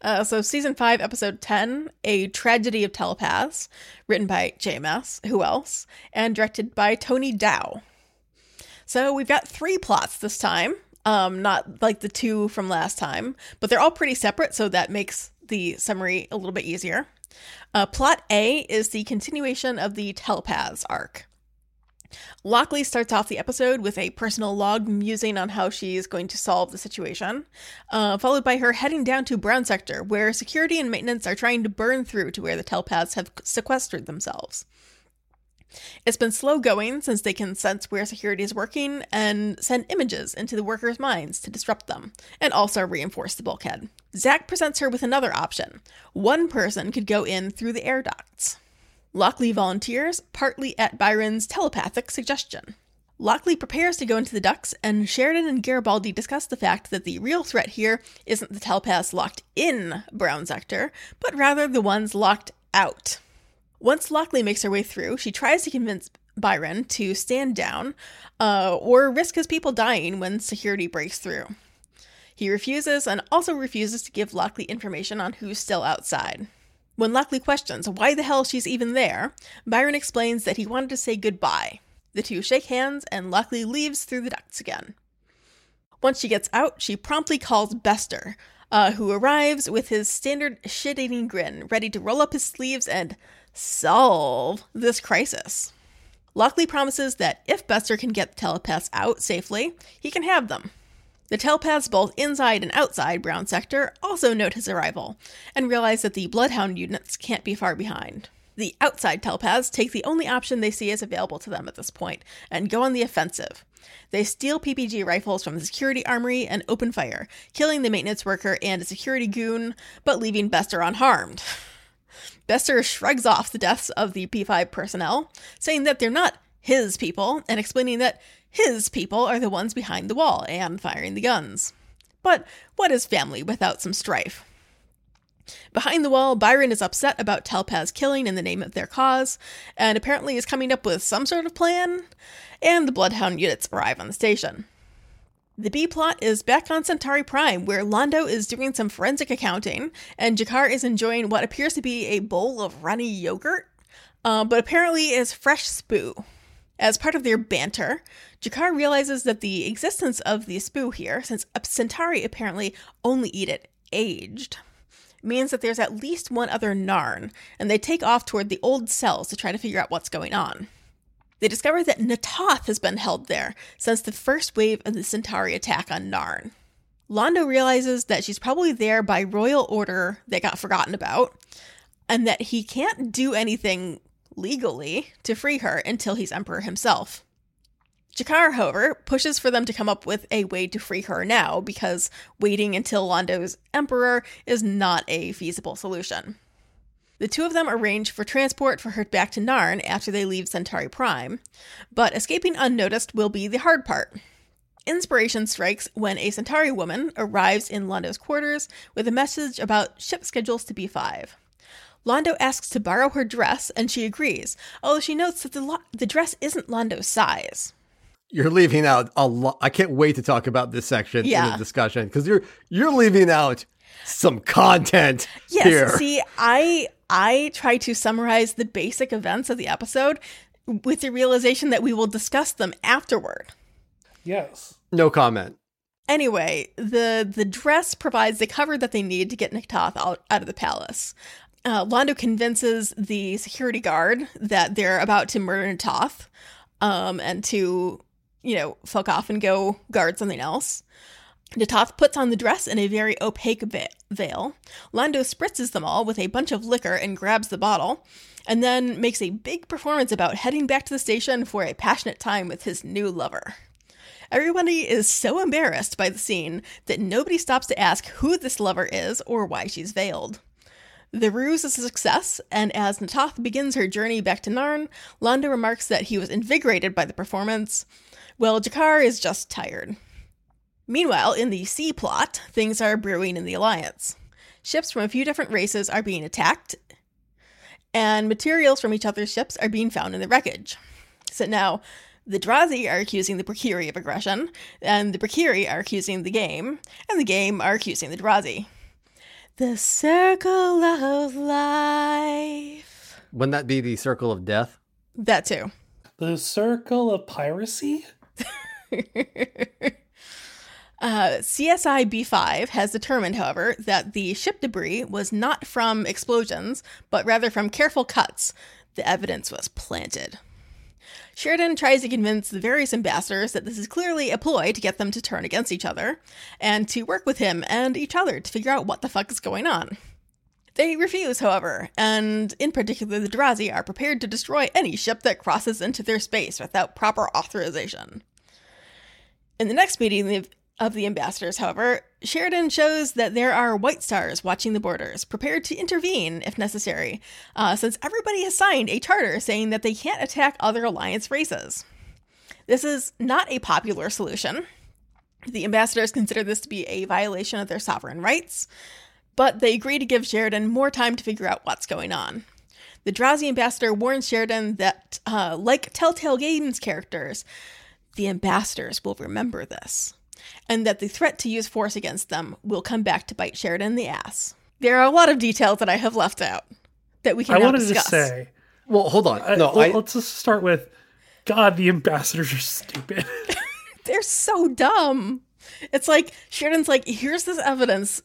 Uh, so, season five, episode 10, A Tragedy of Telepaths, written by JMS, who else, and directed by Tony Dow. So, we've got three plots this time, um, not like the two from last time, but they're all pretty separate, so that makes the summary a little bit easier. Uh, plot A is the continuation of the Telepaths arc. Lockley starts off the episode with a personal log musing on how she's going to solve the situation, uh, followed by her heading down to Brown Sector, where security and maintenance are trying to burn through to where the telepaths have sequestered themselves. It's been slow going since they can sense where security is working and send images into the workers' minds to disrupt them, and also reinforce the bulkhead. Zack presents her with another option. One person could go in through the air ducts. Lockley volunteers, partly at Byron's telepathic suggestion. Lockley prepares to go into the ducts, and Sheridan and Garibaldi discuss the fact that the real threat here isn't the telepaths locked in Brown Sector, but rather the ones locked out. Once Lockley makes her way through, she tries to convince Byron to stand down uh, or risk his people dying when security breaks through. He refuses and also refuses to give Lockley information on who's still outside. When Lockley questions why the hell she's even there, Byron explains that he wanted to say goodbye. The two shake hands, and Lockley leaves through the ducts again. Once she gets out, she promptly calls Bester, uh, who arrives with his standard shit eating grin, ready to roll up his sleeves and solve this crisis. Lockley promises that if Bester can get the telepaths out safely, he can have them. The telepaths, both inside and outside Brown Sector, also note his arrival and realize that the Bloodhound units can't be far behind. The outside telepaths take the only option they see as available to them at this point and go on the offensive. They steal PPG rifles from the security armory and open fire, killing the maintenance worker and a security goon, but leaving Bester unharmed. Bester shrugs off the deaths of the P5 personnel, saying that they're not his people, and explaining that his people are the ones behind the wall and firing the guns. But what is family without some strife? Behind the wall, Byron is upset about telepaths killing in the name of their cause, and apparently is coming up with some sort of plan, and the Bloodhound units arrive on the station. The B plot is back on Centauri Prime, where Londo is doing some forensic accounting, and G'Kar is enjoying what appears to be a bowl of runny yogurt, uh, but apparently is fresh spoo. As part of their banter, G'Kar realizes that the existence of the spoo here, since Centauri apparently only eat it aged, means that there's at least one other Narn, and they take off toward the old cells to try to figure out what's going on. They discover that Natoth has been held there since the first wave of the Centauri attack on Narn. Londo realizes that she's probably there by royal order that got forgotten about, and that he can't do anything legally to free her until he's emperor himself. G'Kar, however, pushes for them to come up with a way to free her now because waiting until Londo's emperor is not a feasible solution. The two of them arrange for transport for her back to Narn after they leave Centauri Prime, but escaping unnoticed will be the hard part. Inspiration strikes when a Centauri woman arrives in Londo's quarters with a message about ship schedules to B5. Londo asks to borrow her dress, and she agrees, although she notes that the, lo- the dress isn't Londo's size. You're leaving out a lot. I can't wait to talk about this section in the discussion because you're you're leaving out some content Yes, here. see, I I try to summarize the basic events of the episode with the realization that we will discuss them afterward. yes. no comment. Anyway, the the dress provides the cover that they need to get Niktoth out, out of the palace. Uh, Londo convinces the security guard that they're about to murder Toth, um, and to, you know, fuck off and go guard something else. Natoth puts on the dress in a very opaque veil. Londo spritzes them all with a bunch of liquor and grabs the bottle, and then makes a big performance about heading back to the station for a passionate time with his new lover. Everybody is so embarrassed by the scene that nobody stops to ask who this lover is or why she's veiled. The ruse is a success, and as Natoth begins her journey back to Narn, Londo remarks that he was invigorated by the performance, while G'Kar is just tired. Meanwhile, in the C plot, things are brewing in the Alliance. Ships from a few different races are being attacked, and materials from each other's ships are being found in the wreckage. So now, the Drazi are accusing the Brakiri of aggression, and the Brakiri are accusing the Gaim, and the Gaim are accusing the Drazi. The circle of life. Wouldn't that be the circle of death? That too. The circle of piracy? Uh, CSI B5 has determined, however, that the ship debris was not from explosions, but rather from careful cuts. The evidence was planted. Sheridan tries to convince the various ambassadors that this is clearly a ploy to get them to turn against each other, and to work with him and each other to figure out what the fuck is going on. They refuse, however, and in particular the Drazi are prepared to destroy any ship that crosses into their space without proper authorization. In the next meeting of the ambassadors, however, Sheridan shows that there are White Stars watching the borders, prepared to intervene if necessary, uh, since everybody has signed a charter saying that they can't attack other Alliance races. This is not a popular solution. The ambassadors consider this to be a violation of their sovereign rights, but they agree to give Sheridan more time to figure out what's going on. The Drazi ambassador warns Sheridan that, uh, like Telltale Games characters, the ambassadors will remember this and that the threat to use force against them will come back to bite Sheridan in the ass. There are a lot of details that I have left out that we can I now wanted discuss. to say. Well, hold on. No, let- I, let's just start with God, the ambassadors are stupid. They're so dumb. It's like Sheridan's like, here's this evidence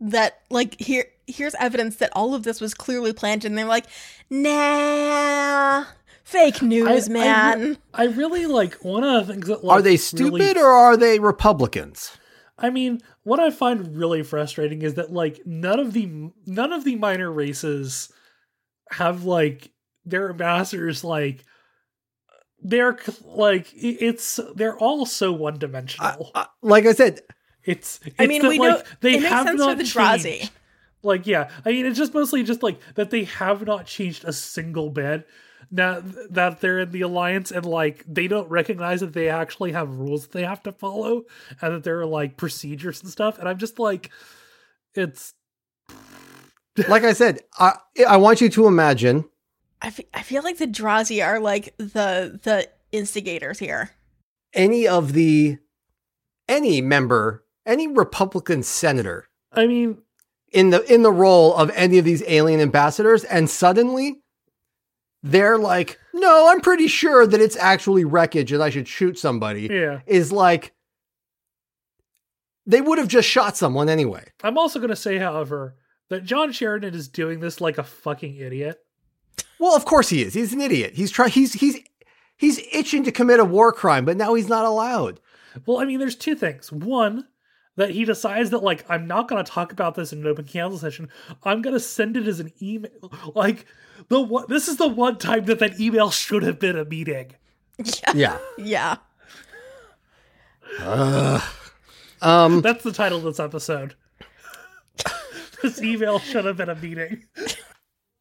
that like here here's evidence that all of this was clearly planned and they're like, nah, fake news, I- I man. re- I, really like one of the things that like, are they stupid really- or are they Republicans? I mean, what I find really frustrating is that like none of the none of the minor races have like their ambassadors like they're like it's they're all so one dimensional. Like I said, it's, it's I mean, that, we like know they it makes have sense not for the Drazi. changed. Like yeah, I mean it's just mostly just like that they have not changed a single bit. Now that they're in the alliance and like they don't recognize that they actually have rules that they have to follow and that there are like procedures and stuff. And I'm just like, it's like I said, I, I want you to imagine I I feel like the Drazi are like the the instigators here. any of the any member, any Republican senator I mean in the in the role of any of these alien ambassadors, and suddenly they're like, "No, I'm pretty sure that it's actually wreckage, and I should shoot somebody." yeah. Is like they would have just shot someone anyway. I'm also gonna say, however, that John Sheridan is doing this like a fucking idiot. Well, of course he is. He's an idiot. He's trying. He's he's he's itching to commit a war crime, but now he's not allowed. Well, I mean, there's two things. One, that he decides that like I'm not going to talk about this in an open council session. I'm going to send it as an email. Like the one, this is the one time that that email should have been a meeting. Yeah. Yeah. Um. That's the title of this episode. this email should have been a meeting.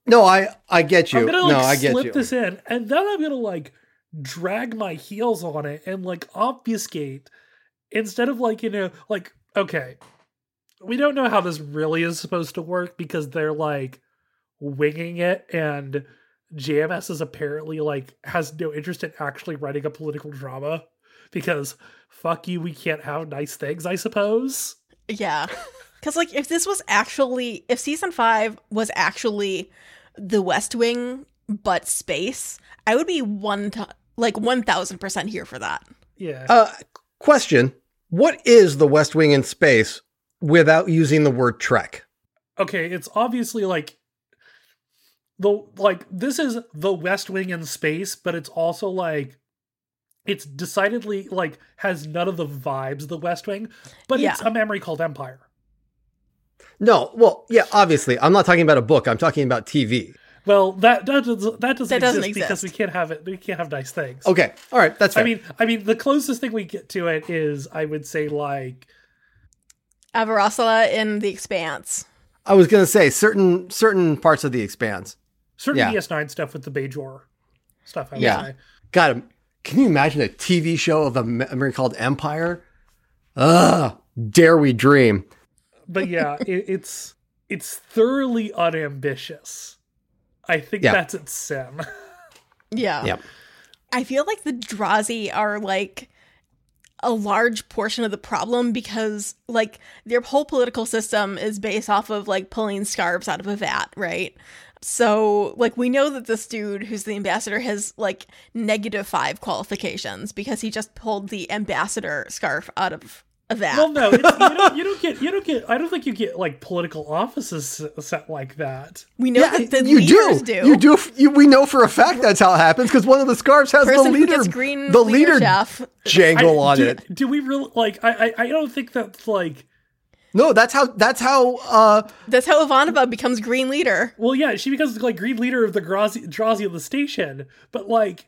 No, I I get you. I'm gonna no, I get slip you. this in, and then I'm gonna like drag my heels on it and like obfuscate instead of like you know like okay, we don't know how this really is supposed to work because they're like winging it, and JMS is apparently like has no interest in actually writing a political drama because fuck you, we can't have nice things, I suppose. Yeah. Because, like, if this was actually, if season five was actually the West Wing, but space, I would be one, to, like, 1000% here for that. Yeah. Uh, question: What is the West Wing in space without using the word Trek? okay, it's obviously like the like this is the West Wing in space, but it's also like it's decidedly like has none of the vibes of the West Wing, but it's a memory called Empire. No, well, yeah, obviously. I'm not talking about a book. I'm talking about TV. Well, that that doesn't that doesn't, That doesn't exist, because we can't have it. We can't have nice things. Okay. All right. That's fair. I mean, I mean, the closest thing we get to it is, I would say, like Avasarala in The Expanse. I was going to say certain certain parts of the expanse. Certain Yeah. DS9 stuff with the Bajor stuff. I would Yeah. say. God, can you imagine a TV show of a memory called Empire? Ugh, dare we dream? but yeah, it, it's it's thoroughly unambitious. I think Yeah. that's its sim. Yeah. Yep. I feel like the Drazi are like a large portion of the problem because like their whole political system is based off of like pulling scarves out of a vat, right? So like we know that this dude who's the ambassador has like negative 5 qualifications because he just pulled the ambassador scarf out of that. well, no, it's, you, don't, you don't get you don't get. I don't think you get like political offices set like that. we know Yeah, that the you leaders do. do. You do. You, we know for a fact that's how it happens because one of the scarves has Person the who leader, gets green the leader leadership. jangle I- on do, it. Do we really like? I, I I don't think that's like. No, that's how. That's how. Uh, That's how Ivanova becomes green leader. Well, yeah, she becomes like green leader of the Grazi, Drazi of the station, but like.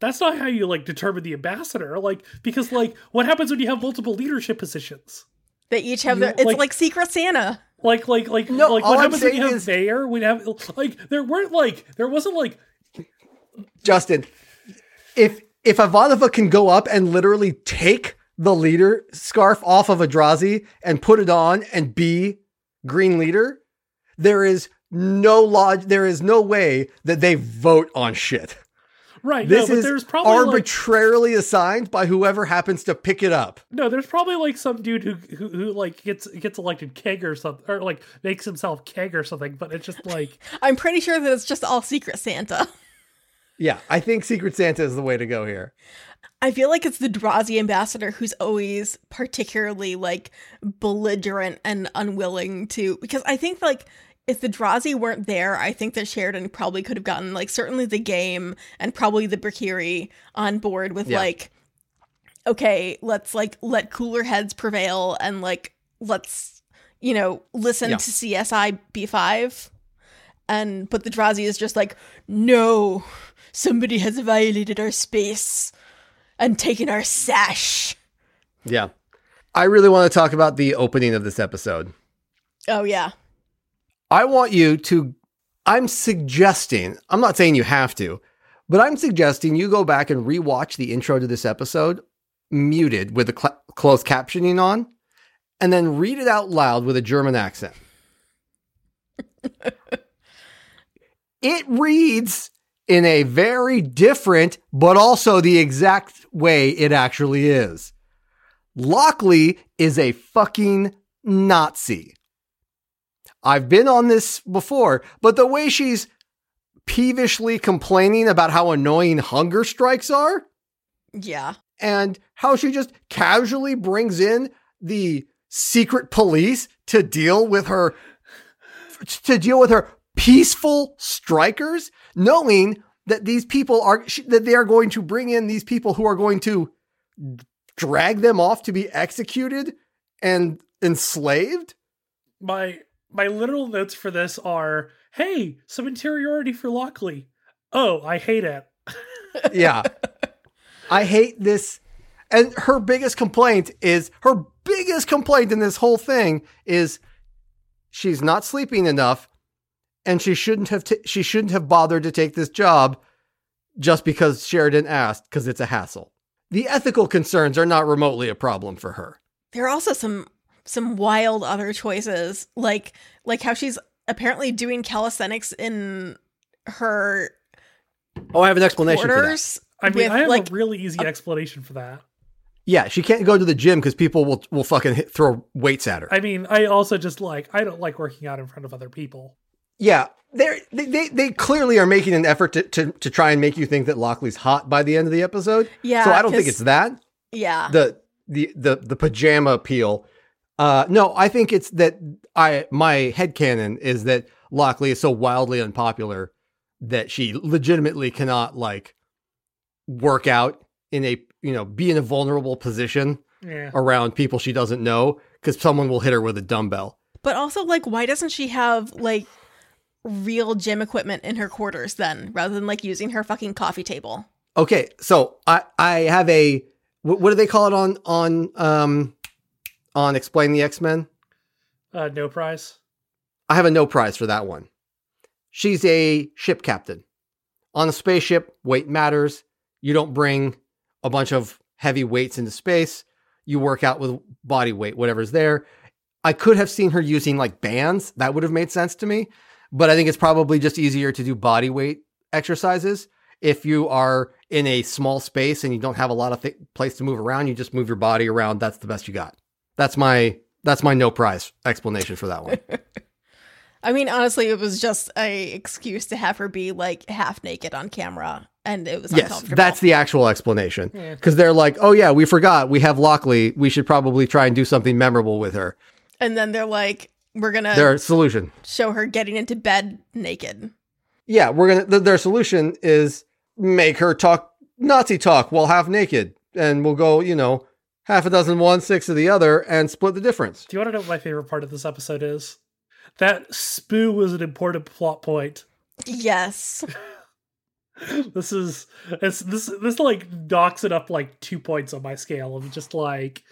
That's not how you like determine the ambassador, like because like what happens when you have multiple leadership positions? They each have You- their it's like- like, Secret Santa. Like, like, like, No, like all what I'm happens when you saying have is- mayor? We have like there weren't like there wasn't like Justin, if if Ivanova can go up and literally take the leader scarf off of a Adrazi and put it on and be green leader, there is no log. There is no way that they vote on shit. right. This no, but is there's probably like, arbitrarily assigned by whoever happens to pick it up. no, there's probably like some dude who, who who like gets gets elected king or something, or like makes himself king or something. But it's just like I'm pretty sure that it's just all Secret Santa. Yeah, I think Secret Santa is the way to go here. I feel like it's the Drazi ambassador who's always particularly like belligerent and unwilling to because I think like if the Drazi weren't there, I think that Sheridan probably could have gotten like certainly the Gaim and probably the Brakiri on board with Yeah. like okay, let's like let cooler heads prevail and like let's you know listen Yeah. to CSI B5 and but the Drazi is just like no somebody has violated our space and taking our sash. Yeah. I really want to talk about the opening of this episode. Oh yeah. I want you to, I'm suggesting, I'm not saying you have to, but I'm suggesting you go back and rewatch the intro to this episode muted with the cl- closed captioning on and then read it out loud with a German accent. it reads in a very different, but also the exact way it actually is. Lockley is a fucking Nazi. I've been on this before, but the way she's peevishly complaining about how annoying hunger strikes are Yeah. and how she just casually brings in the secret police to deal with her to deal with her peaceful strikers knowing that these people are that they are going to bring in these people who are going to drag them off to be executed and enslaved my my literal notes for this are hey some interiority for lockley oh i hate it yeah. I hate this. And her biggest complaint is her biggest complaint in this whole thing is she's not sleeping enough and she shouldn't have t- she shouldn't have bothered to take this job just because Sheridan asked because it's a hassle. The ethical concerns are not remotely a problem for her. There are also some some wild other choices, like like how she's apparently doing calisthenics in her Oh, I have an explanation for that. i mean with, i have like a really easy explanation for that Yeah, she can't go to the gym because people will will fucking hit, throw weights at her. i mean i also just like i don't like working out in front of other people Yeah, they're, they they they clearly are making an effort to, to to try and make you think that Lockley's hot by the end of the episode. Yeah, so I don't think it's that yeah. the the the the pajama appeal. Uh, no, I think it's that I my headcanon is that Lockley is so wildly unpopular that she legitimately cannot like work out in a you know be in a vulnerable position Yeah. around people she doesn't know because someone will hit her with a dumbbell. But also, like, why doesn't she have like real gym equipment in her quarters then, rather than like using her fucking coffee table? Okay, so I I have a what, what do they call it on on um on explain the X Men? Uh, no prize. I have a no prize for that one. She's a ship captain. On a spaceship, weight matters. You don't bring a bunch of heavy weights into space. You work out with body weight, whatever's there. I could have seen her using like bands. That would have made sense to me. But I think it's probably just easier to do body weight exercises. If you are in a small space and you don't have a lot of th- place to move around, you just move your body around. That's the best you got. That's my that's my no prize explanation for that one. I mean, honestly, it was just a excuse to have her be like half naked on camera, and it was Yes, uncomfortable. that's the actual explanation. Yeah. Because they're like, oh yeah, we forgot we have Lockley. We should probably try and do something memorable with her. and then they're like, "We're gonna Their solution, show her getting into bed naked." yeah, we're gonna. Th- their solution is make her talk Nazi talk while half naked, and we'll go, you know, half a dozen one, six of the other, and split the difference. Do you want to know what my favorite part of this episode is? That Spoo was an important plot point. Yes, This is it's this this like knocks it up like two points on my scale of just like,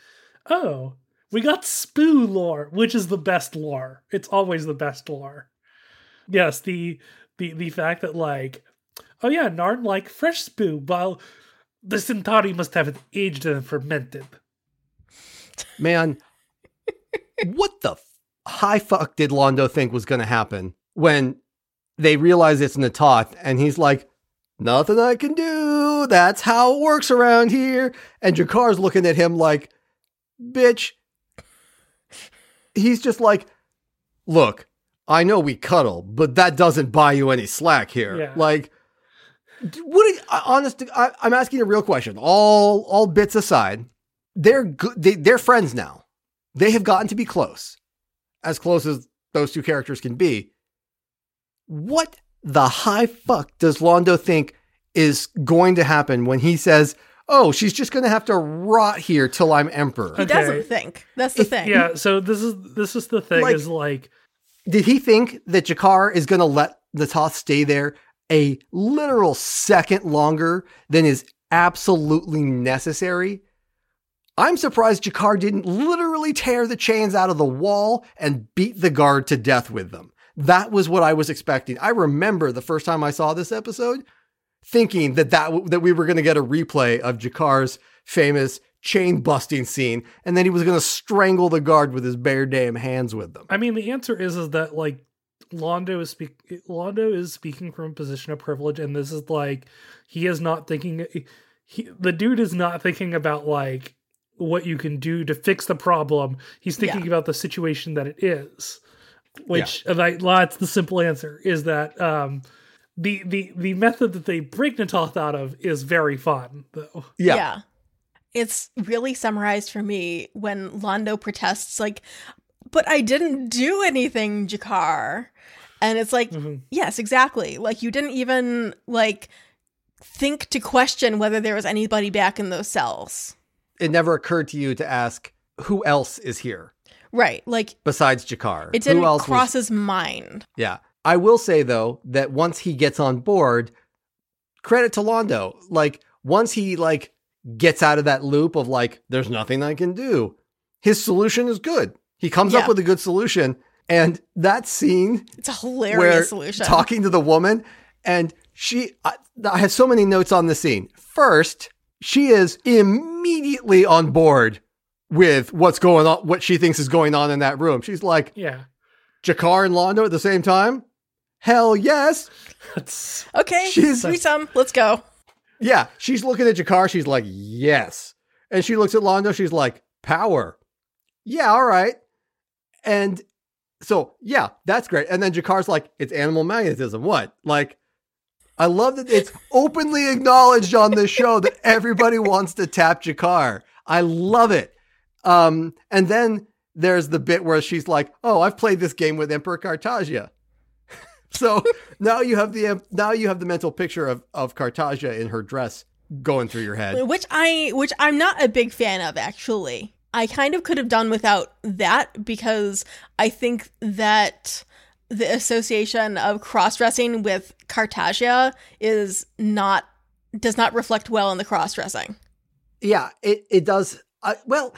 oh, we got Spoo lore, which is the best lore. It's always the best lore. Yes, the the the fact that like, oh yeah, Narn like fresh Spoo, while the Centauri must have it aged and fermented. Man, what the f- high fuck did Londo think was going to happen when they realize it's Natoth and he's like, nothing I can do. That's how it works around here. And G'Kar's looking at him like, bitch. He's just like, look, I know we cuddle, but that doesn't buy you any slack here. Yeah. Like, what? I- honest, I, I'm asking a real question. All all bits aside, they're good. They, they're friends now. They have gotten to be close, as close as those two characters can be. What the high fuck does Londo think is going to happen when he says, "Oh, she's just going to have to rot here till I'm emperor"? he Okay. doesn't think. That's the If- thing. Yeah, so this is this is the thing Like- is like Did he think that G'Kar is going to let the Toth stay there a literal second longer than is absolutely necessary? I'm surprised G'Kar didn't literally tear the chains out of the wall and beat the guard to death with them. That was what I was expecting. I remember the first time I saw this episode thinking that that, that we were going to get a replay of G'Kar's famous chain busting scene and then he was going to strangle the guard with his bare damn hands with them. I mean, the answer is is that like Londo is speak Londo is speaking from a position of privilege, and this is like he is not thinking. He, the dude is not thinking about like what you can do to fix the problem. He's thinking Yeah. about the situation that it is. Which and I, that's the simple answer is that um, the the the method that they break Natoth out of is very fun though. Yeah. It's really summarized for me when Londo protests, like, but I didn't do anything, G'Kar. And it's like, Mhm. yes, exactly. Like, you didn't even, like, think to question whether there was anybody back in those cells. It never occurred to you to ask who else is here Right. Like, besides G'Kar. it didn't who else cross was- his mind. Yeah. I will say though that once he gets on board, credit to Londo. Like once he like gets out of that loop of like there's nothing I can do, his solution is good. He comes Yeah. up with a good solution and that scene It's a hilarious where solution. talking to the woman and she I, I have so many notes on the scene. First, she is immediately on board with what's going on what she thinks is going on in that room. She's like Yeah, G'Kar and Londo at the same time? Hell yes. that's okay, She's- threesome, let's go. Yeah. She's looking at G'Kar. She's like, yes. And she looks at Londo. She's like, power. Yeah, all right. And so, yeah, that's great. And then G'Kar's like, it's animal magnetism. What? Like, I love that it's openly acknowledged on this show that everybody wants to tap G'Kar. I love it. Um, and then there's the bit where she's like, oh, I've played this game with Emperor Cartagia. So now you have the now you have the mental picture of of Cartagia in her dress going through your head. which I which I'm not a big fan of actually. I kind of could have done without that because I think that the association of cross-dressing with Cartagia is not does not reflect well in the cross-dressing. Yeah, it it does. I, well,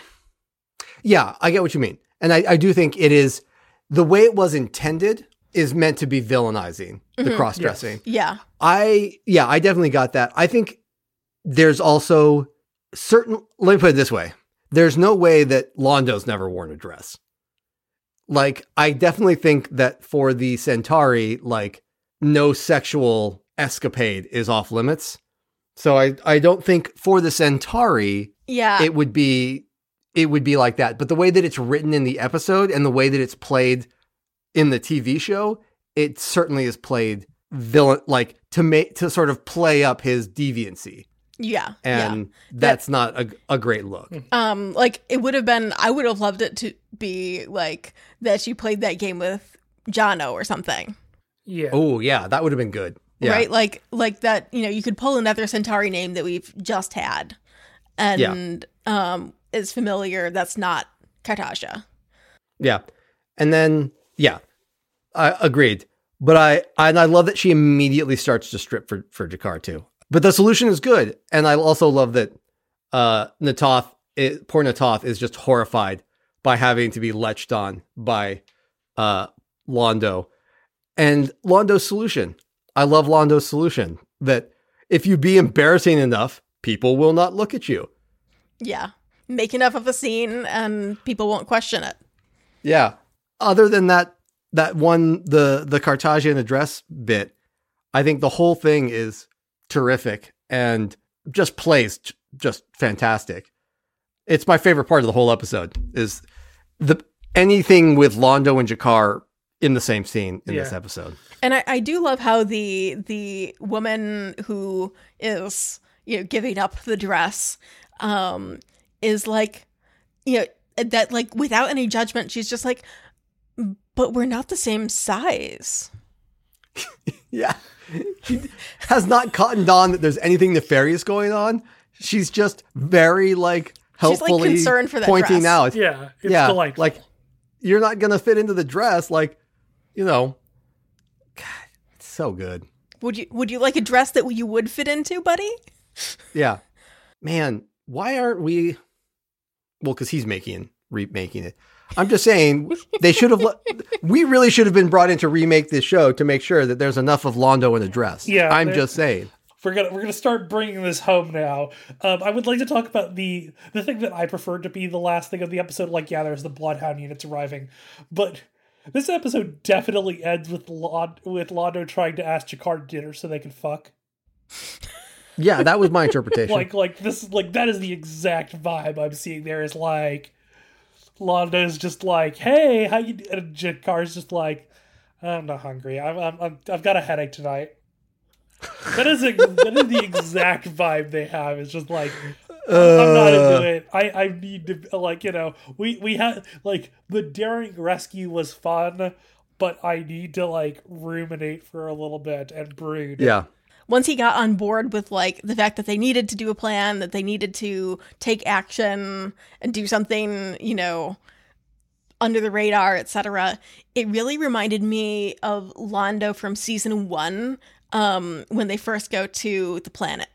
yeah, I get what you mean, and I, I do think it is the way it was intended is meant to be villainizing the mm-hmm. cross dressing. Yeah. I yeah, I definitely got that. I think there's also certain let me put it this way. There's no way that Londo's never worn a dress. Like I definitely think that for the Centauri, like no sexual escapade is off limits. So I I don't think for the Centauri Yeah. it would be it would be like that. But the way that it's written in the episode and the way that it's played in the TV show, it certainly is played villain like to make to sort of play up his deviancy. yeah. yeah. And that's not a, a great look. Um, like it would have been. I would have loved it to be like that. She played that game with Jono or something, Yeah. Oh yeah, that would have been good. Yeah. right? Like like that. You know, you could pull another Centauri name that we've just had, and um, is familiar. That's not Katasha. Yeah. And then yeah. I agreed. But I and I love that she immediately starts to strip for for G'Kar too. But the solution is good. And I also love that uh Natoth it, poor Natoth is just horrified by having to be leched on by uh Londo. And Londo's solution. I love Londo's solution that if you be embarrassing enough, people will not look at you. Yeah, make enough of a scene, and people won't question it. Yeah. Other than that, that one, the the Carthagian address bit, I think the whole thing is terrific and just plays just fantastic. It's my favorite part of the whole episode is the anything with Londo and G'Kar in the same scene in this episode. And I, I do love how the the woman who is you know giving up the dress um is like you know that like without any judgment she's just like but we're not the same size. Yeah. She has not cottoned on that there's anything nefarious going on. She's just very like She's, like, concerned for that pointing dress. out. Yeah. It's yeah, delightful. like you're not gonna fit into the dress. Like, you know, God, it's so good. Would you would you like a dress that you would fit into, buddy? Yeah, man. Why aren't we? Well, because he's making remaking it. I'm just saying they should have. We really should have been brought in to remake this show to make sure that there's enough of Londo in the dress. Yeah, I'm just saying. we're gonna we're gonna start bringing this home now. Um, I would like to talk about the the thing that I preferred to be the last thing of the episode. Like, yeah, there's the Bloodhound units arriving, but this episode definitely ends with Lon- with Londo trying to ask G'Kar to dinner so they can fuck. Yeah, that was my interpretation. Like, like this, like that is the exact vibe I'm seeing. There is like Londo's just like, hey, how you? do-" And G'Kar's just like, I'm not hungry. I'm, I'm, I'm I've got a headache tonight. That is a, that is the exact vibe they have. It's just like I'm not Uh. into it. I I need to like you know we we had like the daring rescue was fun, but I need to like ruminate for a little bit and brood. yeah, once he got on board with like the fact that they needed to do a plan, that they needed to take action and do something, you know, under the radar, etc., it really reminded me of Londo from season one, um, when they first go to the planet.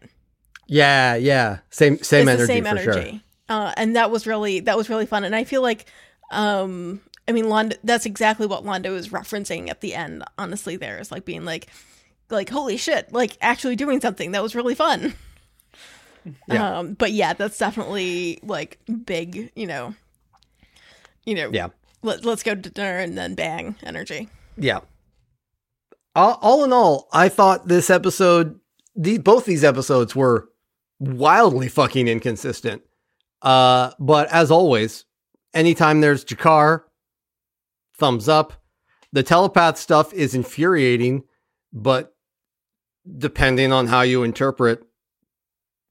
yeah, yeah. Same, same it's energy the same energy. sure. Uh, and that was really that was really fun. And I feel like um I mean Londo that's exactly what Londo is referencing at the end, honestly, there is like being like like holy shit, like actually doing something. That was really fun. Yeah. Um but yeah, that's definitely like big, you know. You know, Yeah. let, let's go to dinner and then bang energy. Yeah. All, all in all, I thought this episode, the both these episodes were wildly fucking inconsistent. Uh, but as always, anytime there's G'Kar, thumbs up. The telepath stuff is infuriating, but depending on how you interpret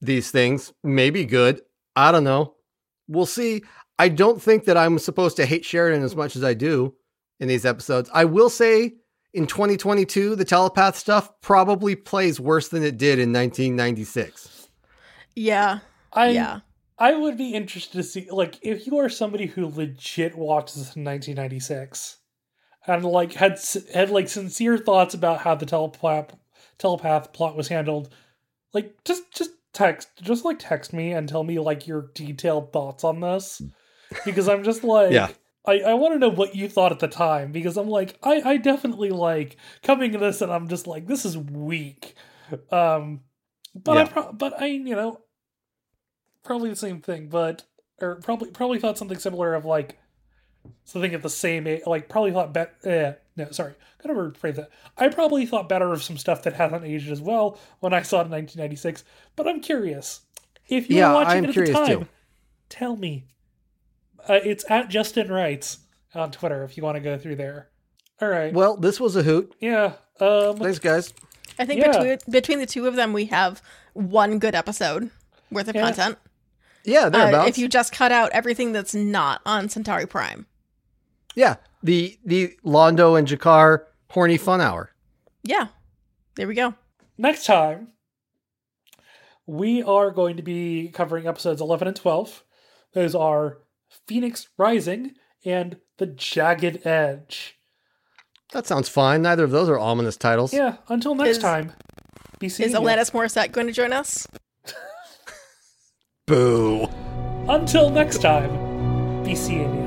these things, maybe good. I don't know. We'll see. I don't think that I'm supposed to hate Sheridan as much as I do in these episodes. I will say in 2022, the telepath stuff probably plays worse than it did in 1996. Yeah. I yeah. I would be interested to see like if you are somebody who legit watched this in 1996 and like had had like sincere thoughts about how the telepath telepath plot was handled, like just just text just like text me and tell me like your detailed thoughts on this because I'm just like Yeah. I, I want to know what you thought at the time because I'm like I, I definitely like coming to this and I'm just like this is weak, um, but I pro- but I you know probably the same thing, but or probably probably thought something similar of like something at the same age. Like probably thought bet. Eh, no, sorry, gotta rephrase that. I probably thought better of some stuff that hasn't aged as well when I saw it in 1996. But I'm curious if you Yeah, were watching I'm it at curious the time. too. Tell me. Uh, it's at Justen Writes on Twitter if you want to go through there. All right. Well, this was a hoot. yeah. Um. Thanks, guys. I think Yeah. between between the two of them, we have one good episode worth of Yeah. content. Yeah, Uh, thereabouts. if you just cut out everything that's not on Centauri Prime. Yeah, the the Londo and G'Kar horny fun hour. Yeah. There we go. next time we are going to be covering episodes 11 and 12 those are phoenix rising and the jagged edge That sounds fine. Neither of those are ominous titles. yeah until next Is- time be seeing Is ya. Alanis Morissette going to join us? Boo. until next time be seeing you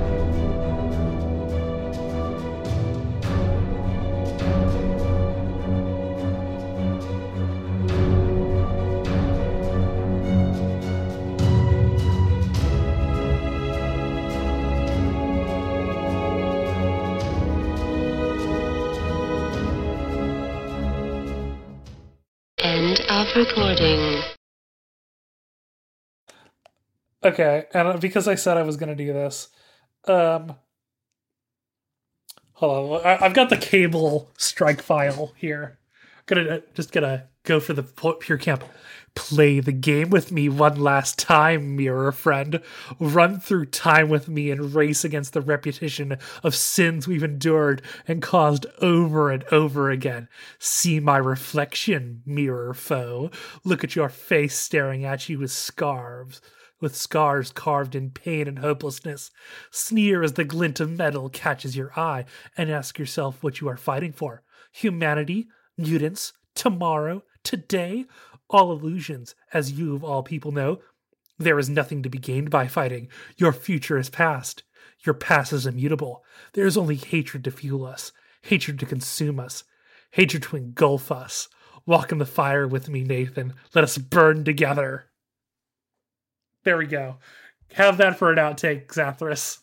Okay and uh, because i said i was going to do this um hold on I, i've got the cable strike file here. I'm gonna just gonna go for the pure camp. Play the game with me one last time mirror friend. Run through time with me and race against the repetition of sins we've endured and caused over and over again. See my reflection mirror foe. Look at your face staring at you with scarves with scars carved in pain and hopelessness. Sneer as the glint of metal catches your eye, and ask yourself what you are fighting for humanity, mutants, tomorrow, today? All illusions, as you of all people know. There is nothing to be gained by fighting. Your future is past. Your past is immutable. There is only hatred to fuel us, hatred to consume us, hatred to engulf us. Walk in the fire with me, Nathan. Let us burn together. There we go. Have that for an outtake, Zathras.